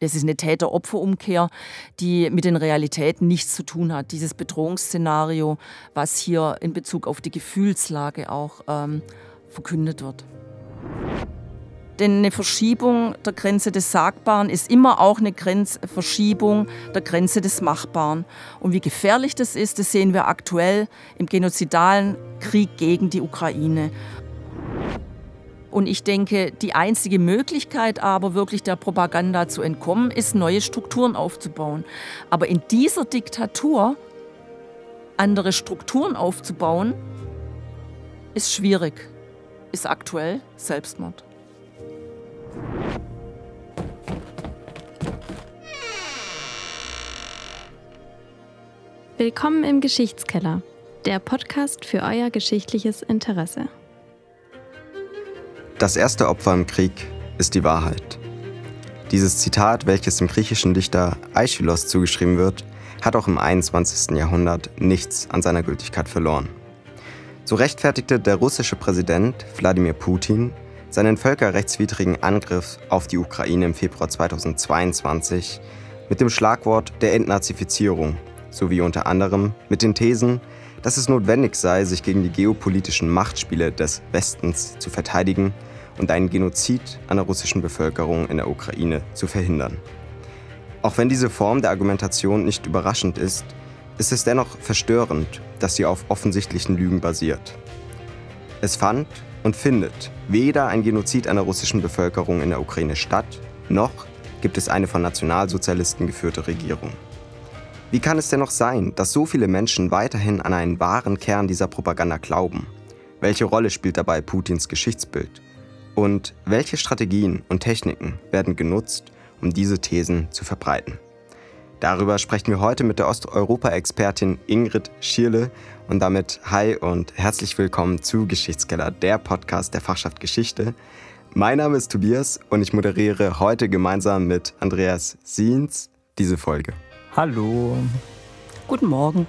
Das ist eine Täter-Opfer-Umkehr, die mit den Realitäten nichts zu tun hat. Dieses Bedrohungsszenario, was hier in Bezug auf die Gefühlslage auch ähm, verkündet wird. Denn eine Verschiebung der Grenze des Sagbaren ist immer auch eine Grenz Verschiebung der Grenze des Machbaren. Und wie gefährlich das ist, das sehen wir aktuell im genozidalen Krieg gegen die Ukraine. Und ich denke, die einzige Möglichkeit aber wirklich der Propaganda zu entkommen, ist, neue Strukturen aufzubauen. Aber in dieser Diktatur andere Strukturen aufzubauen, ist schwierig, ist aktuell Selbstmord. Willkommen im Geschichtskeller, der Podcast für euer geschichtliches Interesse. Das erste Opfer im Krieg ist die Wahrheit. Dieses Zitat, welches dem griechischen Dichter Aeschylos zugeschrieben wird, hat auch im 21. Jahrhundert nichts an seiner Gültigkeit verloren. So rechtfertigte der russische Präsident Wladimir Putin seinen völkerrechtswidrigen Angriff auf die Ukraine im Februar 2022 mit dem Schlagwort der Entnazifizierung sowie unter anderem mit den Thesen, dass es notwendig sei, sich gegen die geopolitischen Machtspiele des Westens zu verteidigen und einen Genozid an der russischen Bevölkerung in der Ukraine zu verhindern. Auch wenn diese Form der Argumentation nicht überraschend ist, ist es dennoch verstörend, dass sie auf offensichtlichen Lügen basiert. Es fand und findet weder ein Genozid an der russischen Bevölkerung in der Ukraine statt, noch gibt es eine von Nationalsozialisten geführte Regierung. Wie kann es denn noch sein, dass so viele Menschen weiterhin an einen wahren Kern dieser Propaganda glauben? Welche Rolle spielt dabei Putins Geschichtsbild? Und welche Strategien und Techniken werden genutzt, um diese Thesen zu verbreiten? Darüber sprechen wir heute mit der Osteuropa-Expertin Ingrid Schierle und damit hi und herzlich willkommen zu Geschichtskeller, der Podcast der Fachschaft Geschichte. Mein Name ist Tobias und ich moderiere heute gemeinsam mit Andreas Siens diese Folge. Hallo. Guten Morgen.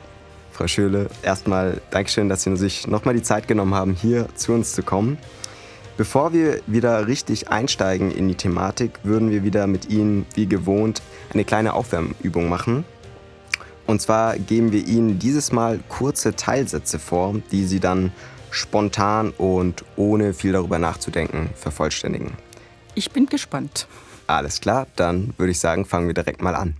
Frau Schöle, erstmal Dankeschön, dass Sie sich nochmal die Zeit genommen haben, hier zu uns zu kommen. Bevor wir wieder richtig einsteigen in die Thematik, würden wir wieder mit Ihnen, wie gewohnt, eine kleine Aufwärmübung machen. Und zwar geben wir Ihnen dieses Mal kurze Teilsätze vor, die Sie dann spontan und ohne viel darüber nachzudenken vervollständigen. Ich bin gespannt. Alles klar, dann würde ich sagen, fangen wir direkt mal an.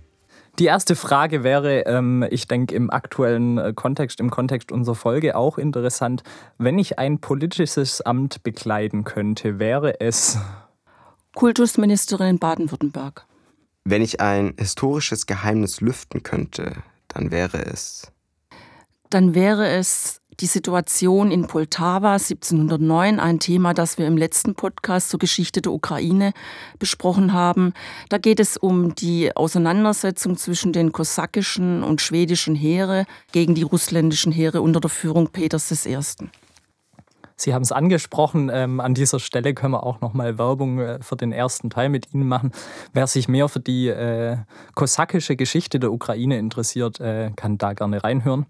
Die erste Frage wäre, ähm, ich denke, im aktuellen äh, Kontext, im Kontext unserer Folge auch interessant, wenn ich ein politisches Amt bekleiden könnte, wäre es Kultusministerin in Baden-Württemberg. Wenn ich ein historisches Geheimnis lüften könnte, dann wäre es. Dann wäre es die Situation in Poltawa 1709, ein Thema, das wir im letzten Podcast zur Geschichte der Ukraine besprochen haben. Da geht es um die Auseinandersetzung zwischen den kosakischen und schwedischen Heere gegen die russländischen Heere unter der Führung Peters I. Sie haben es angesprochen. Ähm, an dieser Stelle können wir auch nochmal Werbung äh, für den ersten Teil mit Ihnen machen. Wer sich mehr für die äh, kosakische Geschichte der Ukraine interessiert, äh, kann da gerne reinhören.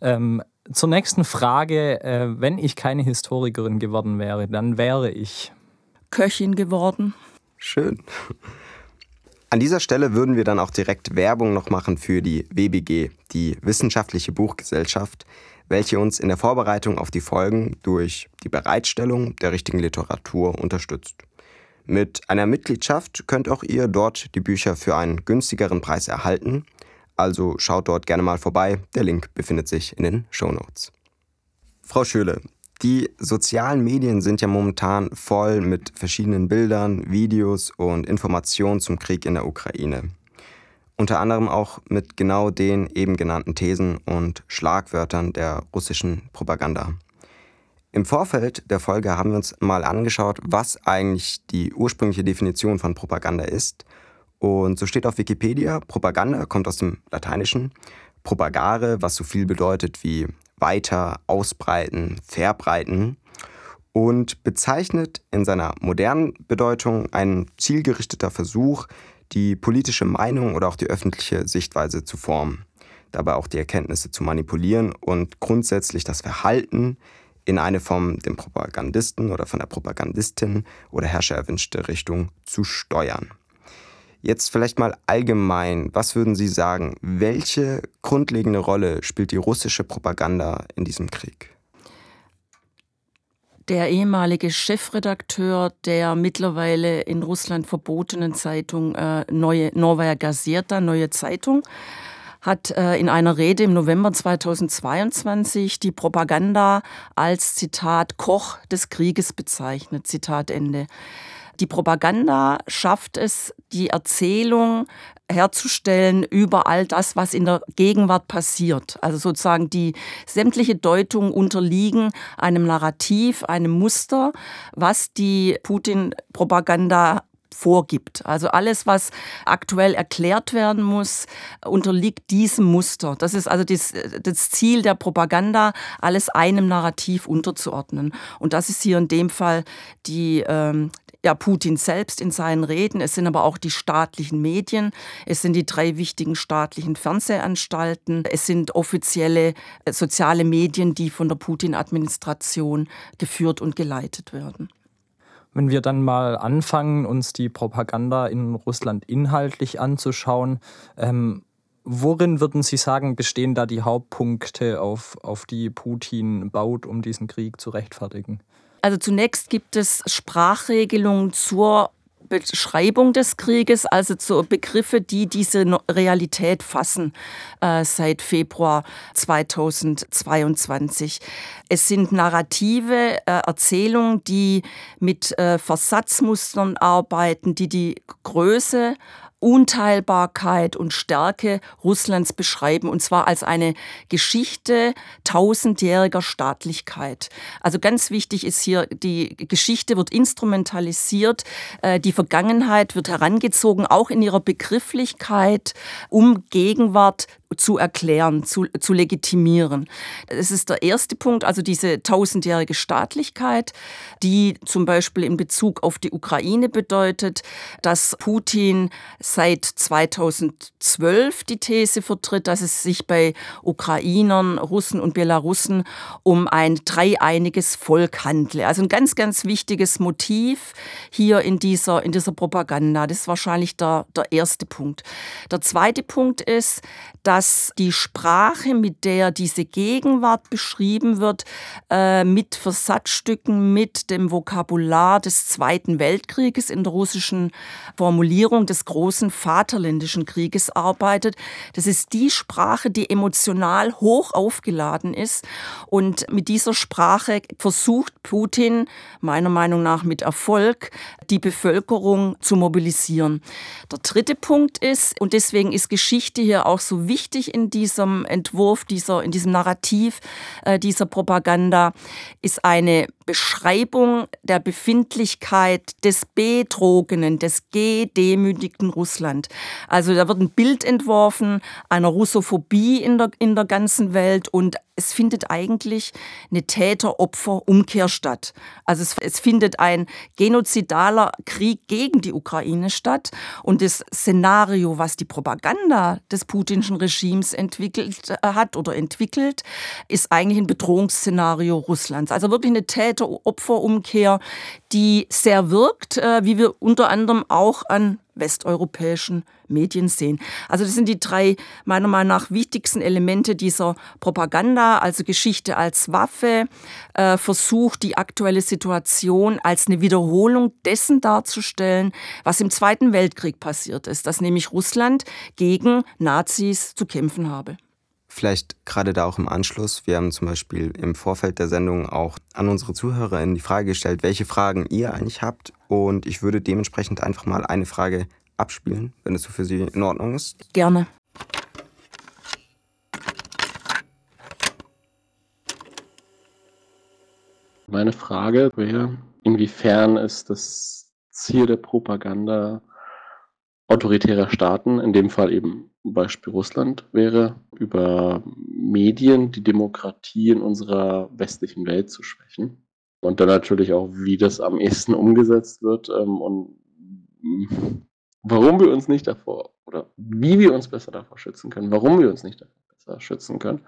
Ähm, zur nächsten Frage. Äh, wenn ich keine Historikerin geworden wäre, dann wäre ich Köchin geworden. Schön. An dieser Stelle würden wir dann auch direkt Werbung noch machen für die WBG, die Wissenschaftliche Buchgesellschaft, welche uns in der Vorbereitung auf die Folgen durch die Bereitstellung der richtigen Literatur unterstützt. Mit einer Mitgliedschaft könnt auch ihr dort die Bücher für einen günstigeren Preis erhalten also schaut dort gerne mal vorbei. Der Link befindet sich in den Show Notes. Frau Schöle, die sozialen Medien sind ja momentan voll mit verschiedenen Bildern, Videos und Informationen zum Krieg in der Ukraine. Unter anderem auch mit genau den eben genannten Thesen und Schlagwörtern der russischen Propaganda. Im Vorfeld der Folge haben wir uns mal angeschaut, was eigentlich die ursprüngliche Definition von Propaganda ist und so steht auf Wikipedia, Propaganda kommt aus dem Lateinischen. Propagare, was so viel bedeutet wie weiter, ausbreiten, verbreiten und bezeichnet in seiner modernen Bedeutung ein zielgerichteter Versuch, die politische Meinung oder auch die öffentliche Sichtweise zu formen, dabei auch die Erkenntnisse zu manipulieren und grundsätzlich das Verhalten in eine vom dem Propagandisten oder von der Propagandistin oder Herrscher erwünschte Richtung zu steuern. Jetzt vielleicht mal allgemein, was würden Sie sagen, welche grundlegende Rolle spielt die russische Propaganda in diesem Krieg? Der ehemalige Chefredakteur der mittlerweile in Russland verbotenen Zeitung äh, Neue Novaya Gazeta, Neue Zeitung, hat äh, in einer Rede im November 2022 die Propaganda als Zitat Koch des Krieges bezeichnet. Zitat Ende. Die Propaganda schafft es, die Erzählung herzustellen über all das, was in der Gegenwart passiert. Also sozusagen die sämtliche Deutungen unterliegen einem Narrativ, einem Muster, was die Putin-Propaganda vorgibt. Also alles, was aktuell erklärt werden muss, unterliegt diesem Muster. Das ist also das, das, Ziel der Propaganda, alles einem Narrativ unterzuordnen. Und das ist hier in dem Fall die, ähm, ja, Putin selbst in seinen Reden, es sind aber auch die staatlichen Medien, es sind die drei wichtigen staatlichen Fernsehanstalten, es sind offizielle äh, soziale Medien, die von der Putin-Administration geführt und geleitet werden. Wenn wir dann mal anfangen, uns die Propaganda in Russland inhaltlich anzuschauen, ähm, worin würden Sie sagen, bestehen da die Hauptpunkte, auf, auf die Putin baut, um diesen Krieg zu rechtfertigen? Also zunächst gibt es Sprachregelungen zur Beschreibung des Krieges, also zu Begriffe, die diese Realität fassen äh, seit Februar 2022. Es sind narrative äh, Erzählungen, die mit äh, Versatzmustern arbeiten, die die Größe Unteilbarkeit und Stärke Russlands beschreiben, und zwar als eine Geschichte tausendjähriger Staatlichkeit. Also ganz wichtig ist hier, die Geschichte wird instrumentalisiert, äh, die Vergangenheit wird herangezogen, auch in ihrer Begrifflichkeit, um Gegenwart zu erklären, zu, zu legitimieren. Das ist der erste Punkt, also diese tausendjährige Staatlichkeit, die zum Beispiel in Bezug auf die Ukraine bedeutet, dass Putin seit 2012 die These vertritt, dass es sich bei Ukrainern, Russen und Belarussen um ein dreieiniges Volk handle. Also ein ganz, ganz wichtiges Motiv hier in dieser, in dieser Propaganda. Das ist wahrscheinlich der, der erste Punkt. Der zweite Punkt ist, dass die Sprache, mit der diese Gegenwart beschrieben wird, äh, mit Versatzstücken, mit dem Vokabular des Zweiten Weltkrieges in der russischen Formulierung des großen Vaterländischen Krieges arbeitet. Das ist die Sprache, die emotional hoch aufgeladen ist. Und mit dieser Sprache versucht Putin, meiner Meinung nach mit Erfolg, die Bevölkerung zu mobilisieren. Der dritte Punkt ist, und deswegen ist Geschichte hier auch so wichtig in diesem Entwurf, dieser, in diesem Narrativ äh, dieser Propaganda, ist eine Beschreibung der Befindlichkeit des betrogenen, des gedemütigten Russland. Also da wird ein Bild entworfen einer Russophobie in der, in der ganzen Welt und es findet eigentlich eine Täter-Opfer-Umkehr statt. Also es, es, findet ein genozidaler Krieg gegen die Ukraine statt und das Szenario, was die Propaganda des putinschen Regimes entwickelt äh, hat oder entwickelt, ist eigentlich ein Bedrohungsszenario Russlands. Also wirklich eine Täter-Opfer-Umkehr, die sehr wirkt, äh, wie wir unter anderem auch an westeuropäischen Medien sehen. Also das sind die drei meiner Meinung nach wichtigsten Elemente dieser Propaganda, also Geschichte als Waffe, äh, Versuch, die aktuelle Situation als eine Wiederholung dessen darzustellen, was im Zweiten Weltkrieg passiert ist, dass nämlich Russland gegen Nazis zu kämpfen habe. Vielleicht gerade da auch im Anschluss. Wir haben zum Beispiel im Vorfeld der Sendung auch an unsere ZuhörerInnen die Frage gestellt, welche Fragen ihr eigentlich habt. Und ich würde dementsprechend einfach mal eine Frage abspielen, wenn es so für Sie in Ordnung ist. Gerne. Meine Frage wäre, inwiefern ist das Ziel der Propaganda autoritärer Staaten, in dem Fall eben Beispiel Russland wäre, über Medien die Demokratie in unserer westlichen Welt zu schwächen. Und dann natürlich auch, wie das am ehesten umgesetzt wird ähm, und warum wir uns nicht davor oder wie wir uns besser davor schützen können, warum wir uns nicht davor besser schützen können.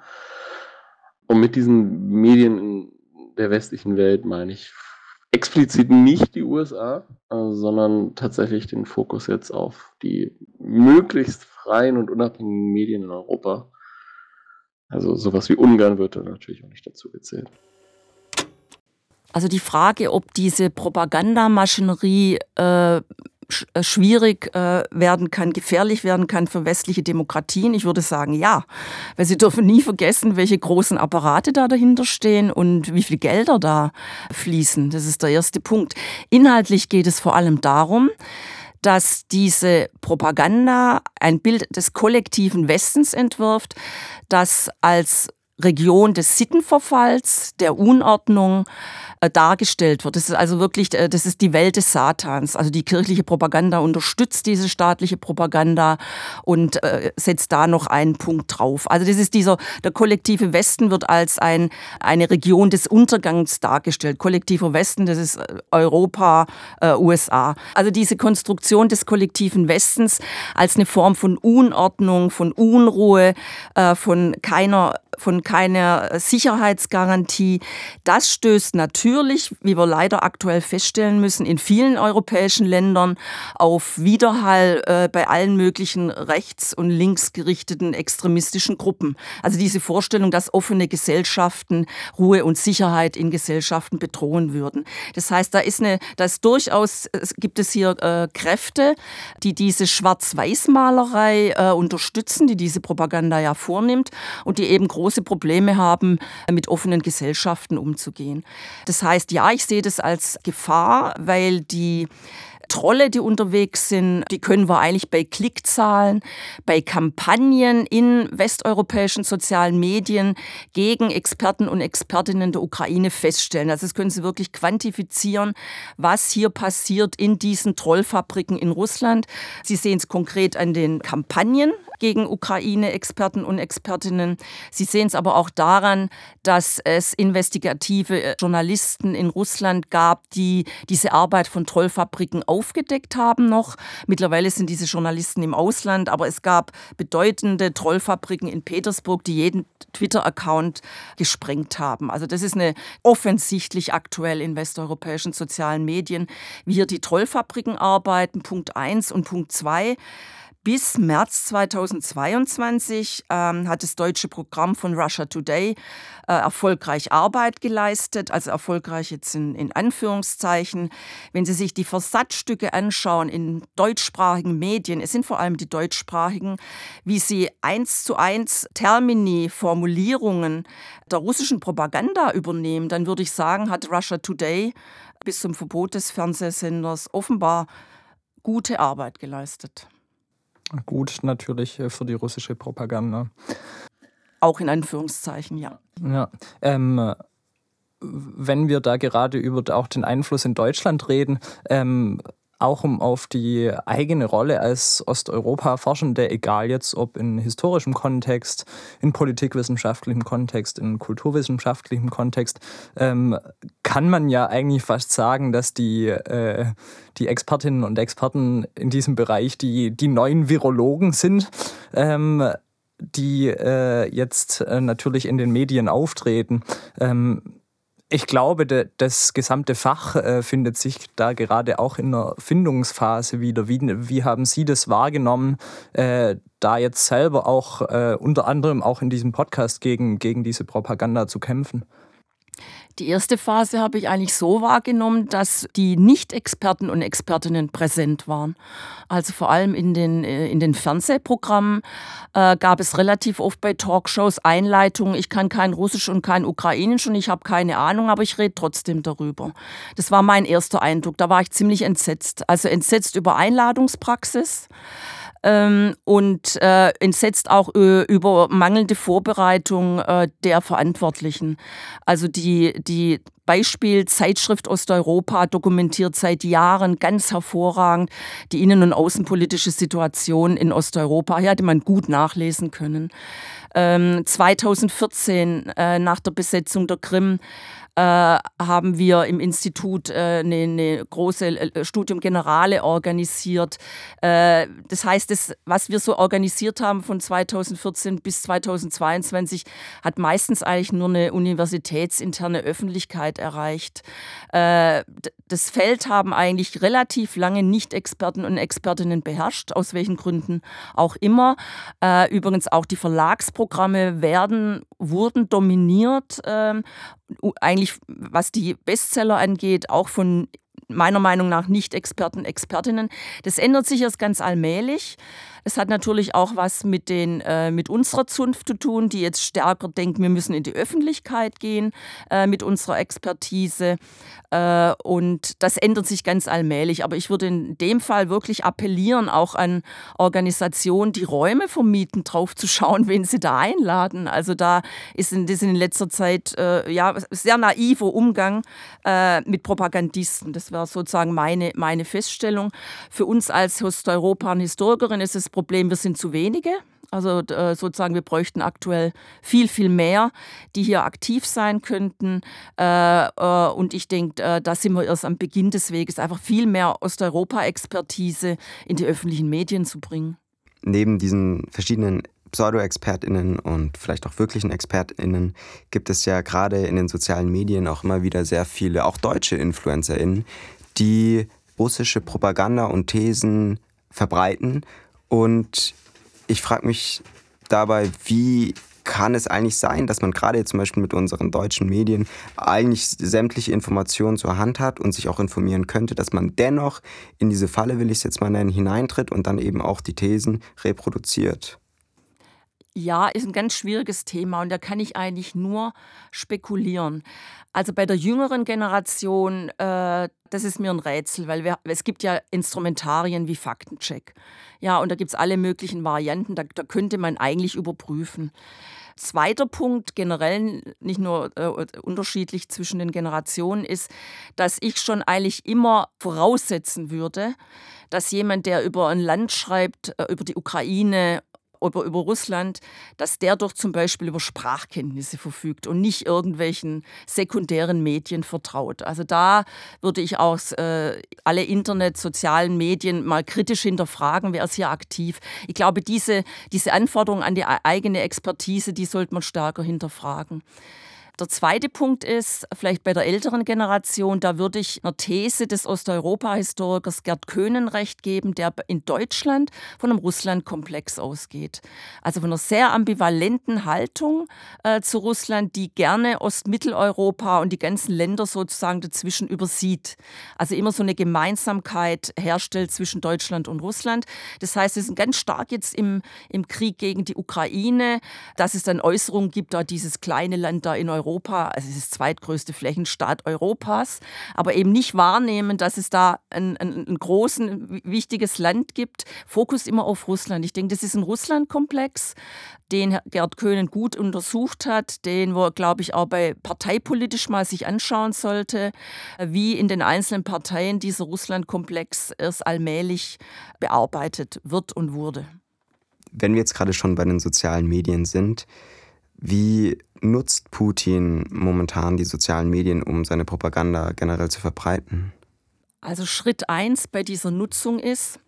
Und mit diesen Medien in der westlichen Welt meine ich explizit nicht die USA, äh, sondern tatsächlich den Fokus jetzt auf die möglichst freien und unabhängigen Medien in Europa. Also sowas wie Ungarn wird da natürlich auch nicht dazu gezählt. Also die Frage, ob diese Propagandamaschinerie äh, schwierig äh, werden kann, gefährlich werden kann für westliche Demokratien? Ich würde sagen, ja. Weil sie dürfen nie vergessen, welche großen Apparate da dahinter stehen und wie viel Gelder da fließen. Das ist der erste Punkt. Inhaltlich geht es vor allem darum, dass diese Propaganda ein Bild des kollektiven Westens entwirft, das als Region des Sittenverfalls, der Unordnung, äh, dargestellt wird. Das ist also wirklich, äh, das ist die Welt des Satans. Also die kirchliche Propaganda unterstützt diese staatliche Propaganda und äh, setzt da noch einen Punkt drauf. Also das ist dieser, der kollektive Westen wird als ein, eine Region des Untergangs dargestellt. Kollektiver Westen, das ist äh, Europa, äh, USA. Also diese Konstruktion des kollektiven Westens als eine Form von Unordnung, von Unruhe, äh, von keiner von keiner Sicherheitsgarantie. Das stößt natürlich, wie wir leider aktuell feststellen müssen, in vielen europäischen Ländern auf Widerhall äh, bei allen möglichen rechts- und linksgerichteten extremistischen Gruppen. Also diese Vorstellung, dass offene Gesellschaften Ruhe und Sicherheit in Gesellschaften bedrohen würden. Das heißt, da ist eine, da durchaus, es gibt es hier äh, Kräfte, die diese Schwarz-Weiß-Malerei äh, unterstützen, die diese Propaganda ja vornimmt und die eben große Probleme haben, mit offenen Gesellschaften umzugehen. Das heißt, ja, ich sehe das als Gefahr, weil die Trolle, die unterwegs sind, die können wir eigentlich bei Klickzahlen, bei Kampagnen in westeuropäischen sozialen Medien gegen Experten und Expertinnen der Ukraine feststellen. Also das können Sie wirklich quantifizieren, was hier passiert in diesen Trollfabriken in Russland. Sie sehen es konkret an den Kampagnen gegen Ukraine-Experten und Expertinnen. Sie sehen es aber auch daran, dass es investigative Journalisten in Russland gab, die diese Arbeit von Trollfabriken aufgedeckt haben noch. Mittlerweile sind diese Journalisten im Ausland, aber es gab bedeutende Trollfabriken in Petersburg, die jeden Twitter-Account gesprengt haben. Also das ist eine offensichtlich aktuell in westeuropäischen sozialen Medien, wie hier die Trollfabriken arbeiten, Punkt 1 und Punkt 2. Bis März 2022 ähm, hat das deutsche Programm von Russia Today äh, erfolgreich Arbeit geleistet, also erfolgreich jetzt in, in Anführungszeichen. Wenn Sie sich die Versatzstücke anschauen in deutschsprachigen Medien, es sind vor allem die deutschsprachigen, wie sie eins zu eins Termini, Formulierungen der russischen Propaganda übernehmen, dann würde ich sagen, hat Russia Today bis zum Verbot des Fernsehsenders offenbar gute Arbeit geleistet gut natürlich äh, für die russische Propaganda. Auch in Anführungszeichen, ja. Ja. Ähm, wenn wir da gerade über auch den Einfluss in Deutschland reden, ähm, auch um auf die eigene Rolle als Osteuropa-Forschende, egal jetzt ob in historischem Kontext, in politikwissenschaftlichem Kontext, in kulturwissenschaftlichem Kontext, ähm, kann man ja eigentlich fast sagen, dass die, äh, die Expertinnen und Experten in diesem Bereich die, die neuen Virologen sind. Ähm, die äh, jetzt äh, natürlich in den Medien auftreten. Ähm, ich glaube, de, das gesamte Fach äh, findet sich da gerade auch in einer Findungsphase wieder. Wie, wie haben Sie das wahrgenommen, äh, da jetzt selber auch äh, unter anderem auch in diesem Podcast gegen, gegen diese Propaganda zu kämpfen? Die erste Phase habe ich eigentlich so wahrgenommen, dass die Nicht-Experten und Expertinnen präsent waren. Also vor allem in den, äh, in den Fernsehprogrammen äh, gab es relativ oft bei Talkshows Einleitungen, ich kann kein Russisch und kein Ukrainisch und ich habe keine Ahnung, aber ich rede trotzdem darüber. Das war mein erster Eindruck. Da war ich ziemlich entsetzt. Also entsetzt über Einladungspraxis ähm, und äh, entsetzt auch äh, über mangelnde Vorbereitung äh, der Verantwortlichen. Also die, die Beispiel Zeitschrift Osteuropa dokumentiert seit Jahren ganz hervorragend die innen- und außenpolitische Situation in Osteuropa. Hier hätte man gut nachlesen können. Ähm, 2014 äh, nach der Besetzung der Krim äh, haben wir im Institut äh, eine, eine, große äh, Studium Generale organisiert. Äh, das heißt, das, was wir so organisiert haben von 2014 bis 2022, hat meistens eigentlich nur eine universitätsinterne Öffentlichkeit erreicht. Äh, das Feld haben eigentlich relativ lange Nicht-Experten und Expertinnen beherrscht, aus welchen Gründen auch immer. Übrigens auch die Verlagsprogramme werden, wurden dominiert, ähm, eigentlich was die Bestseller angeht, auch von meiner Meinung nach Nicht-Experten, Expertinnen. Das ändert sich erst ganz allmählich. Es hat natürlich auch was mit, den, äh, mit unserer Zunft zu tun, die jetzt stärker denkt, wir müssen in die Öffentlichkeit gehen äh, mit unserer Expertise. Äh, und das ändert sich ganz allmählich. Aber ich würde in dem Fall wirklich appellieren, auch an Organisationen, die Räume vermieten, drauf zu schauen, wen sie da einladen. Also da ist in, das in letzter Zeit äh, ja, sehr naiver Umgang äh, mit Propagandisten. Das wäre sozusagen meine, meine Feststellung. Für uns als Osteuropa und Historikerin ist es Problem, wir sind zu wenige. Also äh, sozusagen, wir bräuchten aktuell viel, viel mehr, die hier aktiv sein könnten. Äh, äh, und ich denke, da sind wir erst am Beginn des Weges, einfach viel mehr Osteuropa-Expertise in die öffentlichen Medien zu bringen. Neben diesen verschiedenen Pseudo-ExpertInnen und vielleicht auch wirklichen ExpertInnen gibt es ja gerade in den sozialen Medien auch immer wieder sehr viele, auch deutsche InfluencerInnen, die russische Propaganda und Thesen verbreiten und ich frage mich dabei, wie kann es eigentlich sein, dass man gerade jetzt zum Beispiel mit unseren deutschen Medien eigentlich sämtliche Informationen zur Hand hat und sich auch informieren könnte, dass man dennoch in diese Falle, will ich es jetzt mal nennen, hineintritt und dann eben auch die Thesen reproduziert? Ja, ist ein ganz schwieriges Thema und da kann ich eigentlich nur spekulieren. Also bei der jüngeren Generation, äh, das ist mir ein Rätsel, weil wir, es gibt ja Instrumentarien wie Faktencheck. Ja, und da gibt es alle möglichen Varianten, da, da, könnte man eigentlich überprüfen. Zweiter Punkt, generell nicht nur äh, unterschiedlich zwischen den Generationen, ist, dass ich schon eigentlich immer voraussetzen würde, dass jemand, der über ein Land schreibt, äh, über die Ukraine über, über Russland, dass der doch zum Beispiel über Sprachkenntnisse verfügt und nicht irgendwelchen sekundären Medien vertraut. Also da würde ich auch äh, alle Internet, sozialen Medien mal kritisch hinterfragen, wer ist hier aktiv. Ich glaube, diese, diese Anforderung an die eigene Expertise, die sollte man stärker hinterfragen. Der zweite Punkt ist, vielleicht bei der älteren Generation, da würde ich einer These des Osteuropa-Historikers Gerd Köhnen recht geben, der in Deutschland von einem Russland-Komplex ausgeht. Also von einer sehr ambivalenten Haltung äh, zu Russland, die gerne Ostmitteleuropa und die ganzen Länder sozusagen dazwischen übersieht. Also immer so eine Gemeinsamkeit herstellt zwischen Deutschland und Russland. Das heißt, es ist ganz stark jetzt im, im Krieg gegen die Ukraine, dass es dann Äußerungen gibt, da dieses kleine Land da in Europa Europa, also es ist das zweitgrößte Flächenstaat Europas, aber eben nicht wahrnehmen, dass es da ein, ein, ein großen, wichtiges Land gibt. Fokus immer auf Russland. Ich denke, das ist ein Russland-Komplex, den Gerd Köhnen gut untersucht hat, den wir, glaube ich, auch bei parteipolitisch mal sich anschauen sollte, wie in den einzelnen Parteien dieser Russland-Komplex erst allmählich bearbeitet wird und wurde. Wenn wir jetzt gerade schon bei den sozialen Medien sind, wie nutzt Putin momentan die sozialen Medien, um seine Propaganda generell zu verbreiten? Also Schritt 1 bei dieser Nutzung ist,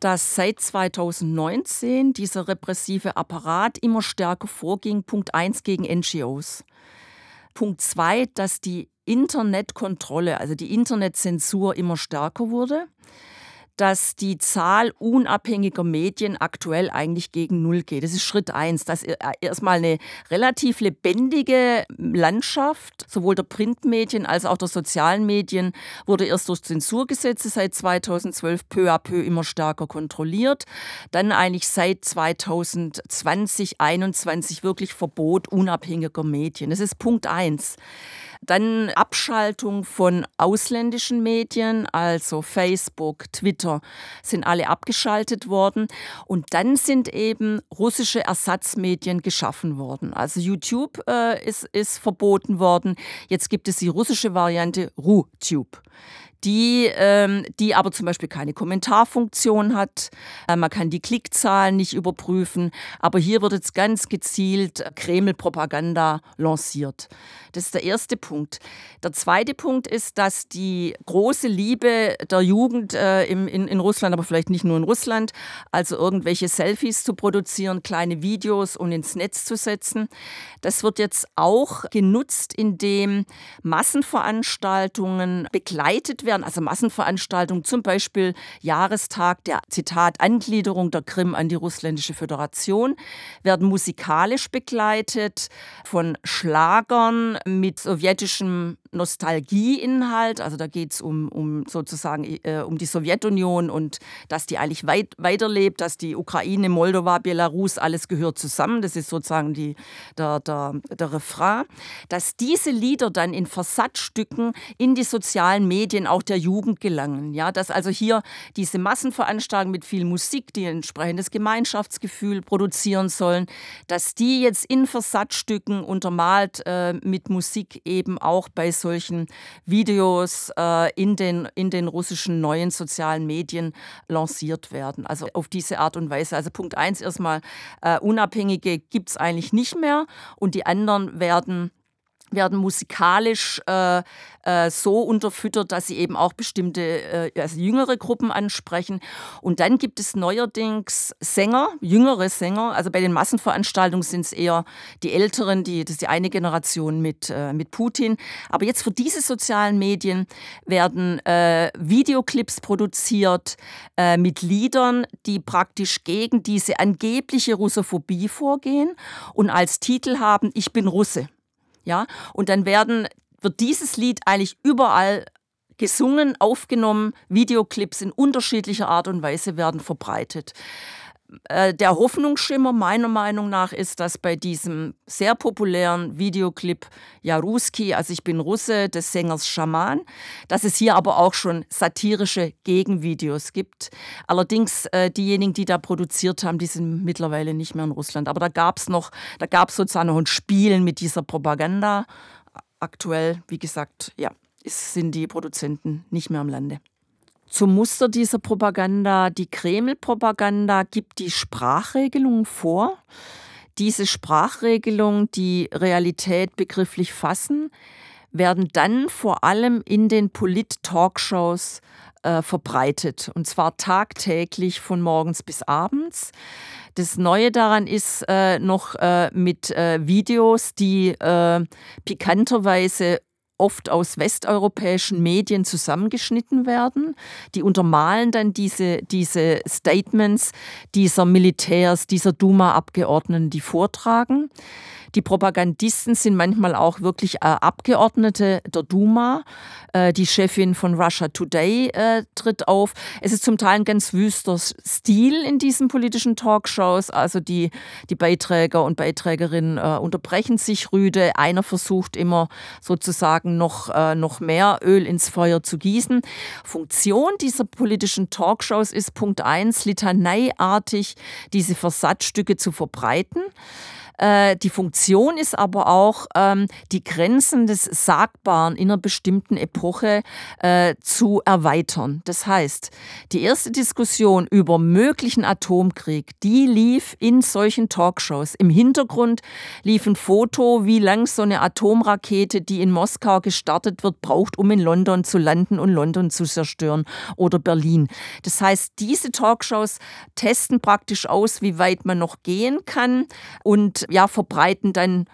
dass seit 2019 dieser repressive Apparat immer stärker vorging. Punkt 1 gegen NGOs. Punkt 2, dass die Internetkontrolle, also die Internetzensur immer stärker wurde dass die Zahl unabhängiger Medien aktuell eigentlich gegen Null geht. Das ist Schritt eins, dass erstmal eine relativ lebendige Landschaft, sowohl der Printmedien als auch der sozialen Medien, wurde erst durch Zensurgesetze seit 2012 peu à peu immer stärker kontrolliert. Dann eigentlich seit 2020, 2021 wirklich Verbot unabhängiger Medien. Das ist Punkt eins. Dann Abschaltung von ausländischen Medien, also Facebook, Twitter, sind alle abgeschaltet worden. Und dann sind eben russische Ersatzmedien geschaffen worden. Also YouTube äh, ist, ist verboten worden. Jetzt gibt es die russische Variante RuTube die, ähm, die aber zum Beispiel keine Kommentarfunktion hat. Äh, man kann die Klickzahlen nicht überprüfen. Aber hier wird jetzt ganz gezielt Kreml-Propaganda lanciert. Das ist der erste Punkt. Der zweite Punkt ist, dass die große Liebe der Jugend äh, im, in, in Russland, aber vielleicht nicht nur in Russland, also irgendwelche Selfies zu produzieren, kleine Videos und ins Netz zu setzen, das wird jetzt auch genutzt, indem Massenveranstaltungen begleitet werden, also Massenveranstaltungen, zum Beispiel Jahrestag der Zitat Angliederung der Krim an die russländische Föderation, werden musikalisch begleitet von Schlagern mit sowjetischem Nostalgieinhalt. Also da geht es um, um sozusagen äh, um die Sowjetunion und dass die eigentlich weit, weiterlebt, dass die Ukraine, Moldova, Belarus, alles gehört zusammen. Das ist sozusagen die, der, der, der Refrain. Dass diese Lieder dann in Versatzstücken in die sozialen Medien auch der Jugend gelangen. Ja, dass also hier diese Massenveranstaltungen mit viel Musik, die entsprechendes Gemeinschaftsgefühl produzieren sollen, dass die jetzt in Versatzstücken untermalt äh, mit Musik eben auch bei solchen Videos äh, in, den, in den russischen neuen sozialen Medien lanciert werden. Also auf diese Art und Weise. Also Punkt eins erstmal, äh, Unabhängige gibt es eigentlich nicht mehr und die anderen werden werden musikalisch äh, äh, so unterfüttert, dass sie eben auch bestimmte äh, also jüngere Gruppen ansprechen. Und dann gibt es neuerdings Sänger, jüngere Sänger. Also bei den Massenveranstaltungen sind es eher die Älteren, die, das ist die eine Generation mit, äh, mit Putin. Aber jetzt für diese sozialen Medien werden äh, Videoclips produziert äh, mit Liedern, die praktisch gegen diese angebliche Russophobie vorgehen und als Titel haben, ich bin Russe. Ja, und dann werden, wird dieses Lied eigentlich überall gesungen, aufgenommen, Videoclips in unterschiedlicher Art und Weise werden verbreitet. Äh, der Hoffnungsschimmer meiner Meinung nach ist, dass bei diesem sehr populären Videoclip Jaruski, also ich bin Russe, des Sängers Schaman, dass es hier aber auch schon satirische Gegenvideos gibt. Allerdings äh, diejenigen, die da produziert haben, die sind mittlerweile nicht mehr in Russland. Aber da gab es noch, da gab es sozusagen noch ein Spielen mit dieser Propaganda. Aktuell, wie gesagt, ja, sind die Produzenten nicht mehr im Lande. Zum Muster dieser Propaganda, die Kreml-Propaganda gibt die Sprachregelung vor. Diese Sprachregelung, die Realität begrifflich fassen, werden dann vor allem in den Polit-Talkshows äh, verbreitet. Und zwar tagtäglich von morgens bis abends. Das Neue daran ist äh, noch äh, mit äh, Videos, die äh, pikanterweise oft aus westeuropäischen Medien zusammengeschnitten werden. Die untermalen dann diese, diese Statements dieser Militärs, dieser Duma-Abgeordneten, die vortragen. Die Propagandisten sind manchmal auch wirklich äh, Abgeordnete der Duma. Äh, die Chefin von Russia Today äh, tritt auf. Es ist zum Teil ein ganz wüster Stil in diesen politischen Talkshows. Also die, die Beiträger und Beiträgerinnen unterbrechen sich rüde. Einer versucht immer sozusagen noch, noch mehr Öl ins Feuer zu gießen. Funktion dieser politischen Talkshows ist Punkt 1, litaneiartig diese Versatzstücke zu verbreiten. Äh, die Funktion ist aber auch, ähm, die Grenzen des Sagbaren in einer bestimmten Epoche äh, zu erweitern. Das heißt, die erste Diskussion über möglichen Atomkrieg, die lief in solchen Talkshows. Im Hintergrund lief ein Foto, wie lang so eine Atomrakete, die in Moskau gestartet wird, braucht, um in London zu landen und London zu zerstören oder Berlin. Das heißt, diese Talkshows testen praktisch aus, wie weit man noch gehen kann und ja, verbreiten dann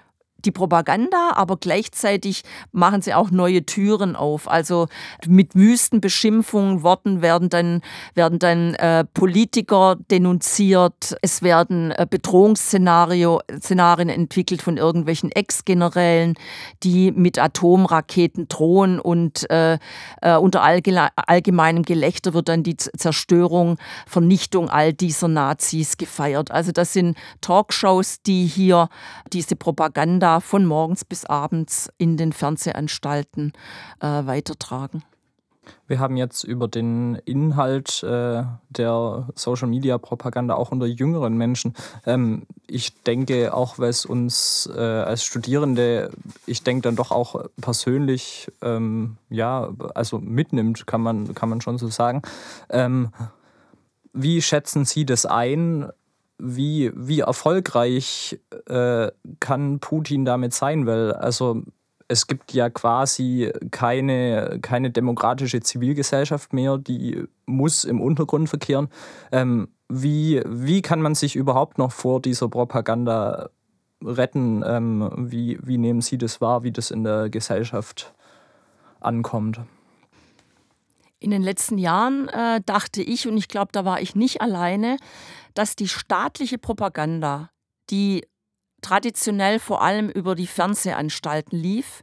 die Propaganda, aber gleichzeitig machen sie auch neue Türen auf. Also mit wüsten Beschimpfungen, Worten werden dann, werden dann äh, Politiker denunziert. Es werden äh, Bedrohungsszenarien entwickelt von irgendwelchen Ex-Generälen, die mit Atomraketen drohen und äh, äh unter allgemeinem Gelächter wird dann die Zerstörung, Vernichtung all dieser Nazis gefeiert. Also das sind Talkshows, die hier diese Propaganda von morgens bis abends in den Fernsehanstalten äh, weitertragen. Wir haben jetzt über den Inhalt äh, der Social-Media-Propaganda auch unter jüngeren Menschen. Ähm, ich denke auch, weil es uns äh, als Studierende, ich denke dann doch auch persönlich, ähm, ja, also mitnimmt, kann man, kann man schon so sagen. Ähm, wie schätzen Sie das ein? Wie, wie erfolgreich äh, kann Putin damit sein? Weil, also es gibt ja quasi keine, keine demokratische Zivilgesellschaft mehr, die muss im Untergrund verkehren. Ähm, wie, wie kann man sich überhaupt noch vor dieser Propaganda retten? Ähm, wie, wie nehmen Sie das wahr, wie das in der Gesellschaft ankommt? In den letzten Jahren äh, dachte ich, und ich glaube, da war ich nicht alleine, dass die staatliche Propaganda, die traditionell vor allem über die Fernsehanstalten lief.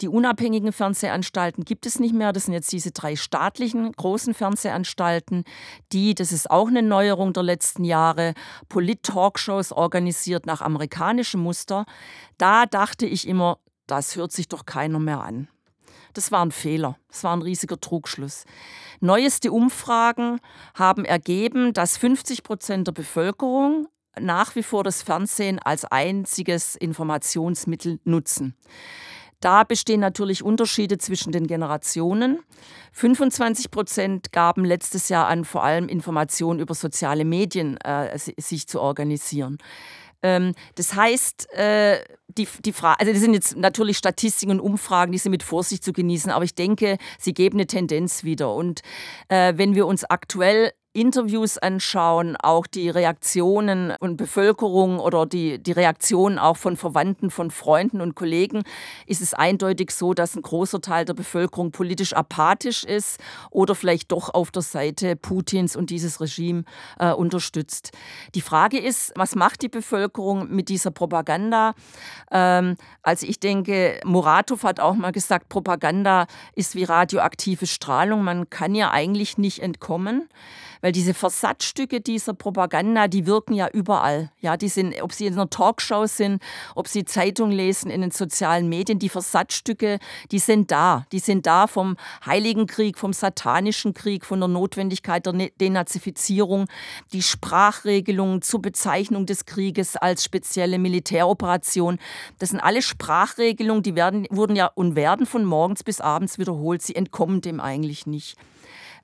Die unabhängigen Fernsehanstalten gibt es nicht mehr. Das sind jetzt diese drei staatlichen großen Fernsehanstalten, die, das ist auch eine Neuerung der letzten Jahre, Polit-Talkshows organisiert nach amerikanischem Muster. Da dachte ich immer, das hört sich doch keiner mehr an. Das war ein Fehler. Das war ein riesiger Trugschluss. Neueste Umfragen haben ergeben, dass 50 Prozent der Bevölkerung nach wie vor das Fernsehen als einziges Informationsmittel nutzen. Da bestehen natürlich Unterschiede zwischen den Generationen. 25 Prozent gaben letztes Jahr an, vor allem Informationen über soziale Medien äh, sich zu organisieren. Ähm, das heißt, äh, die, die Frage, also das sind jetzt natürlich Statistiken und Umfragen, die sind mit Vorsicht zu genießen, aber ich denke, sie geben eine Tendenz wieder. Und äh, wenn wir uns aktuell Interviews anschauen, auch die Reaktionen von Bevölkerung oder die, die Reaktionen auch von Verwandten, von Freunden und Kollegen, ist es eindeutig so, dass ein großer Teil der Bevölkerung politisch apathisch ist oder vielleicht doch auf der Seite Putins und dieses Regime äh, unterstützt. Die Frage ist, was macht die Bevölkerung mit dieser Propaganda? Ähm, also ich denke, Muratov hat auch mal gesagt, Propaganda ist wie radioaktive Strahlung, man kann ja eigentlich nicht entkommen. Weil diese Versatzstücke dieser Propaganda, die wirken ja überall. Ja, die sind, ob sie in einer Talkshow sind, ob sie Zeitung lesen, in den sozialen Medien, die Versatzstücke, die sind da. Die sind da vom Heiligen Krieg, vom Satanischen Krieg, von der Notwendigkeit der ne-, Denazifizierung, die Sprachregelungen zur Bezeichnung des Krieges als spezielle Militäroperation. Das sind alle Sprachregelungen, die werden, wurden ja und werden von morgens bis abends wiederholt. Sie entkommen dem eigentlich nicht.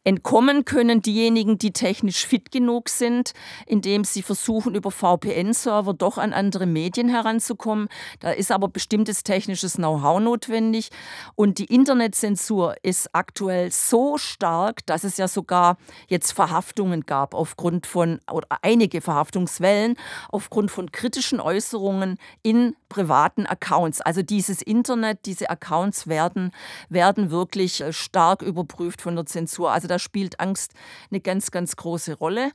Entkommen können diejenigen, die technisch fit genug sind, indem sie versuchen, über VPN-Server doch an andere Medien heranzukommen. Da ist aber bestimmtes technisches Know-how notwendig. Und die Internetzensur ist aktuell so stark, dass es ja sogar jetzt Verhaftungen gab aufgrund von, oder einige Verhaftungswellen aufgrund von kritischen Äußerungen in privaten Accounts. Also dieses Internet, diese Accounts werden, werden wirklich äh, stark überprüft von der Zensur. Also da spielt Angst eine ganz, ganz große Rolle.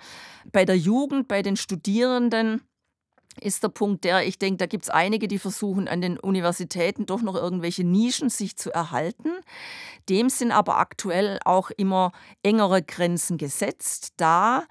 Bei der Jugend, bei den Studierenden ist der Punkt der, ich denke, da gibt es einige, die versuchen an den Universitäten doch noch irgendwelche Nischen sich zu erhalten. Dem sind aber aktuell auch immer engere Grenzen gesetzt, da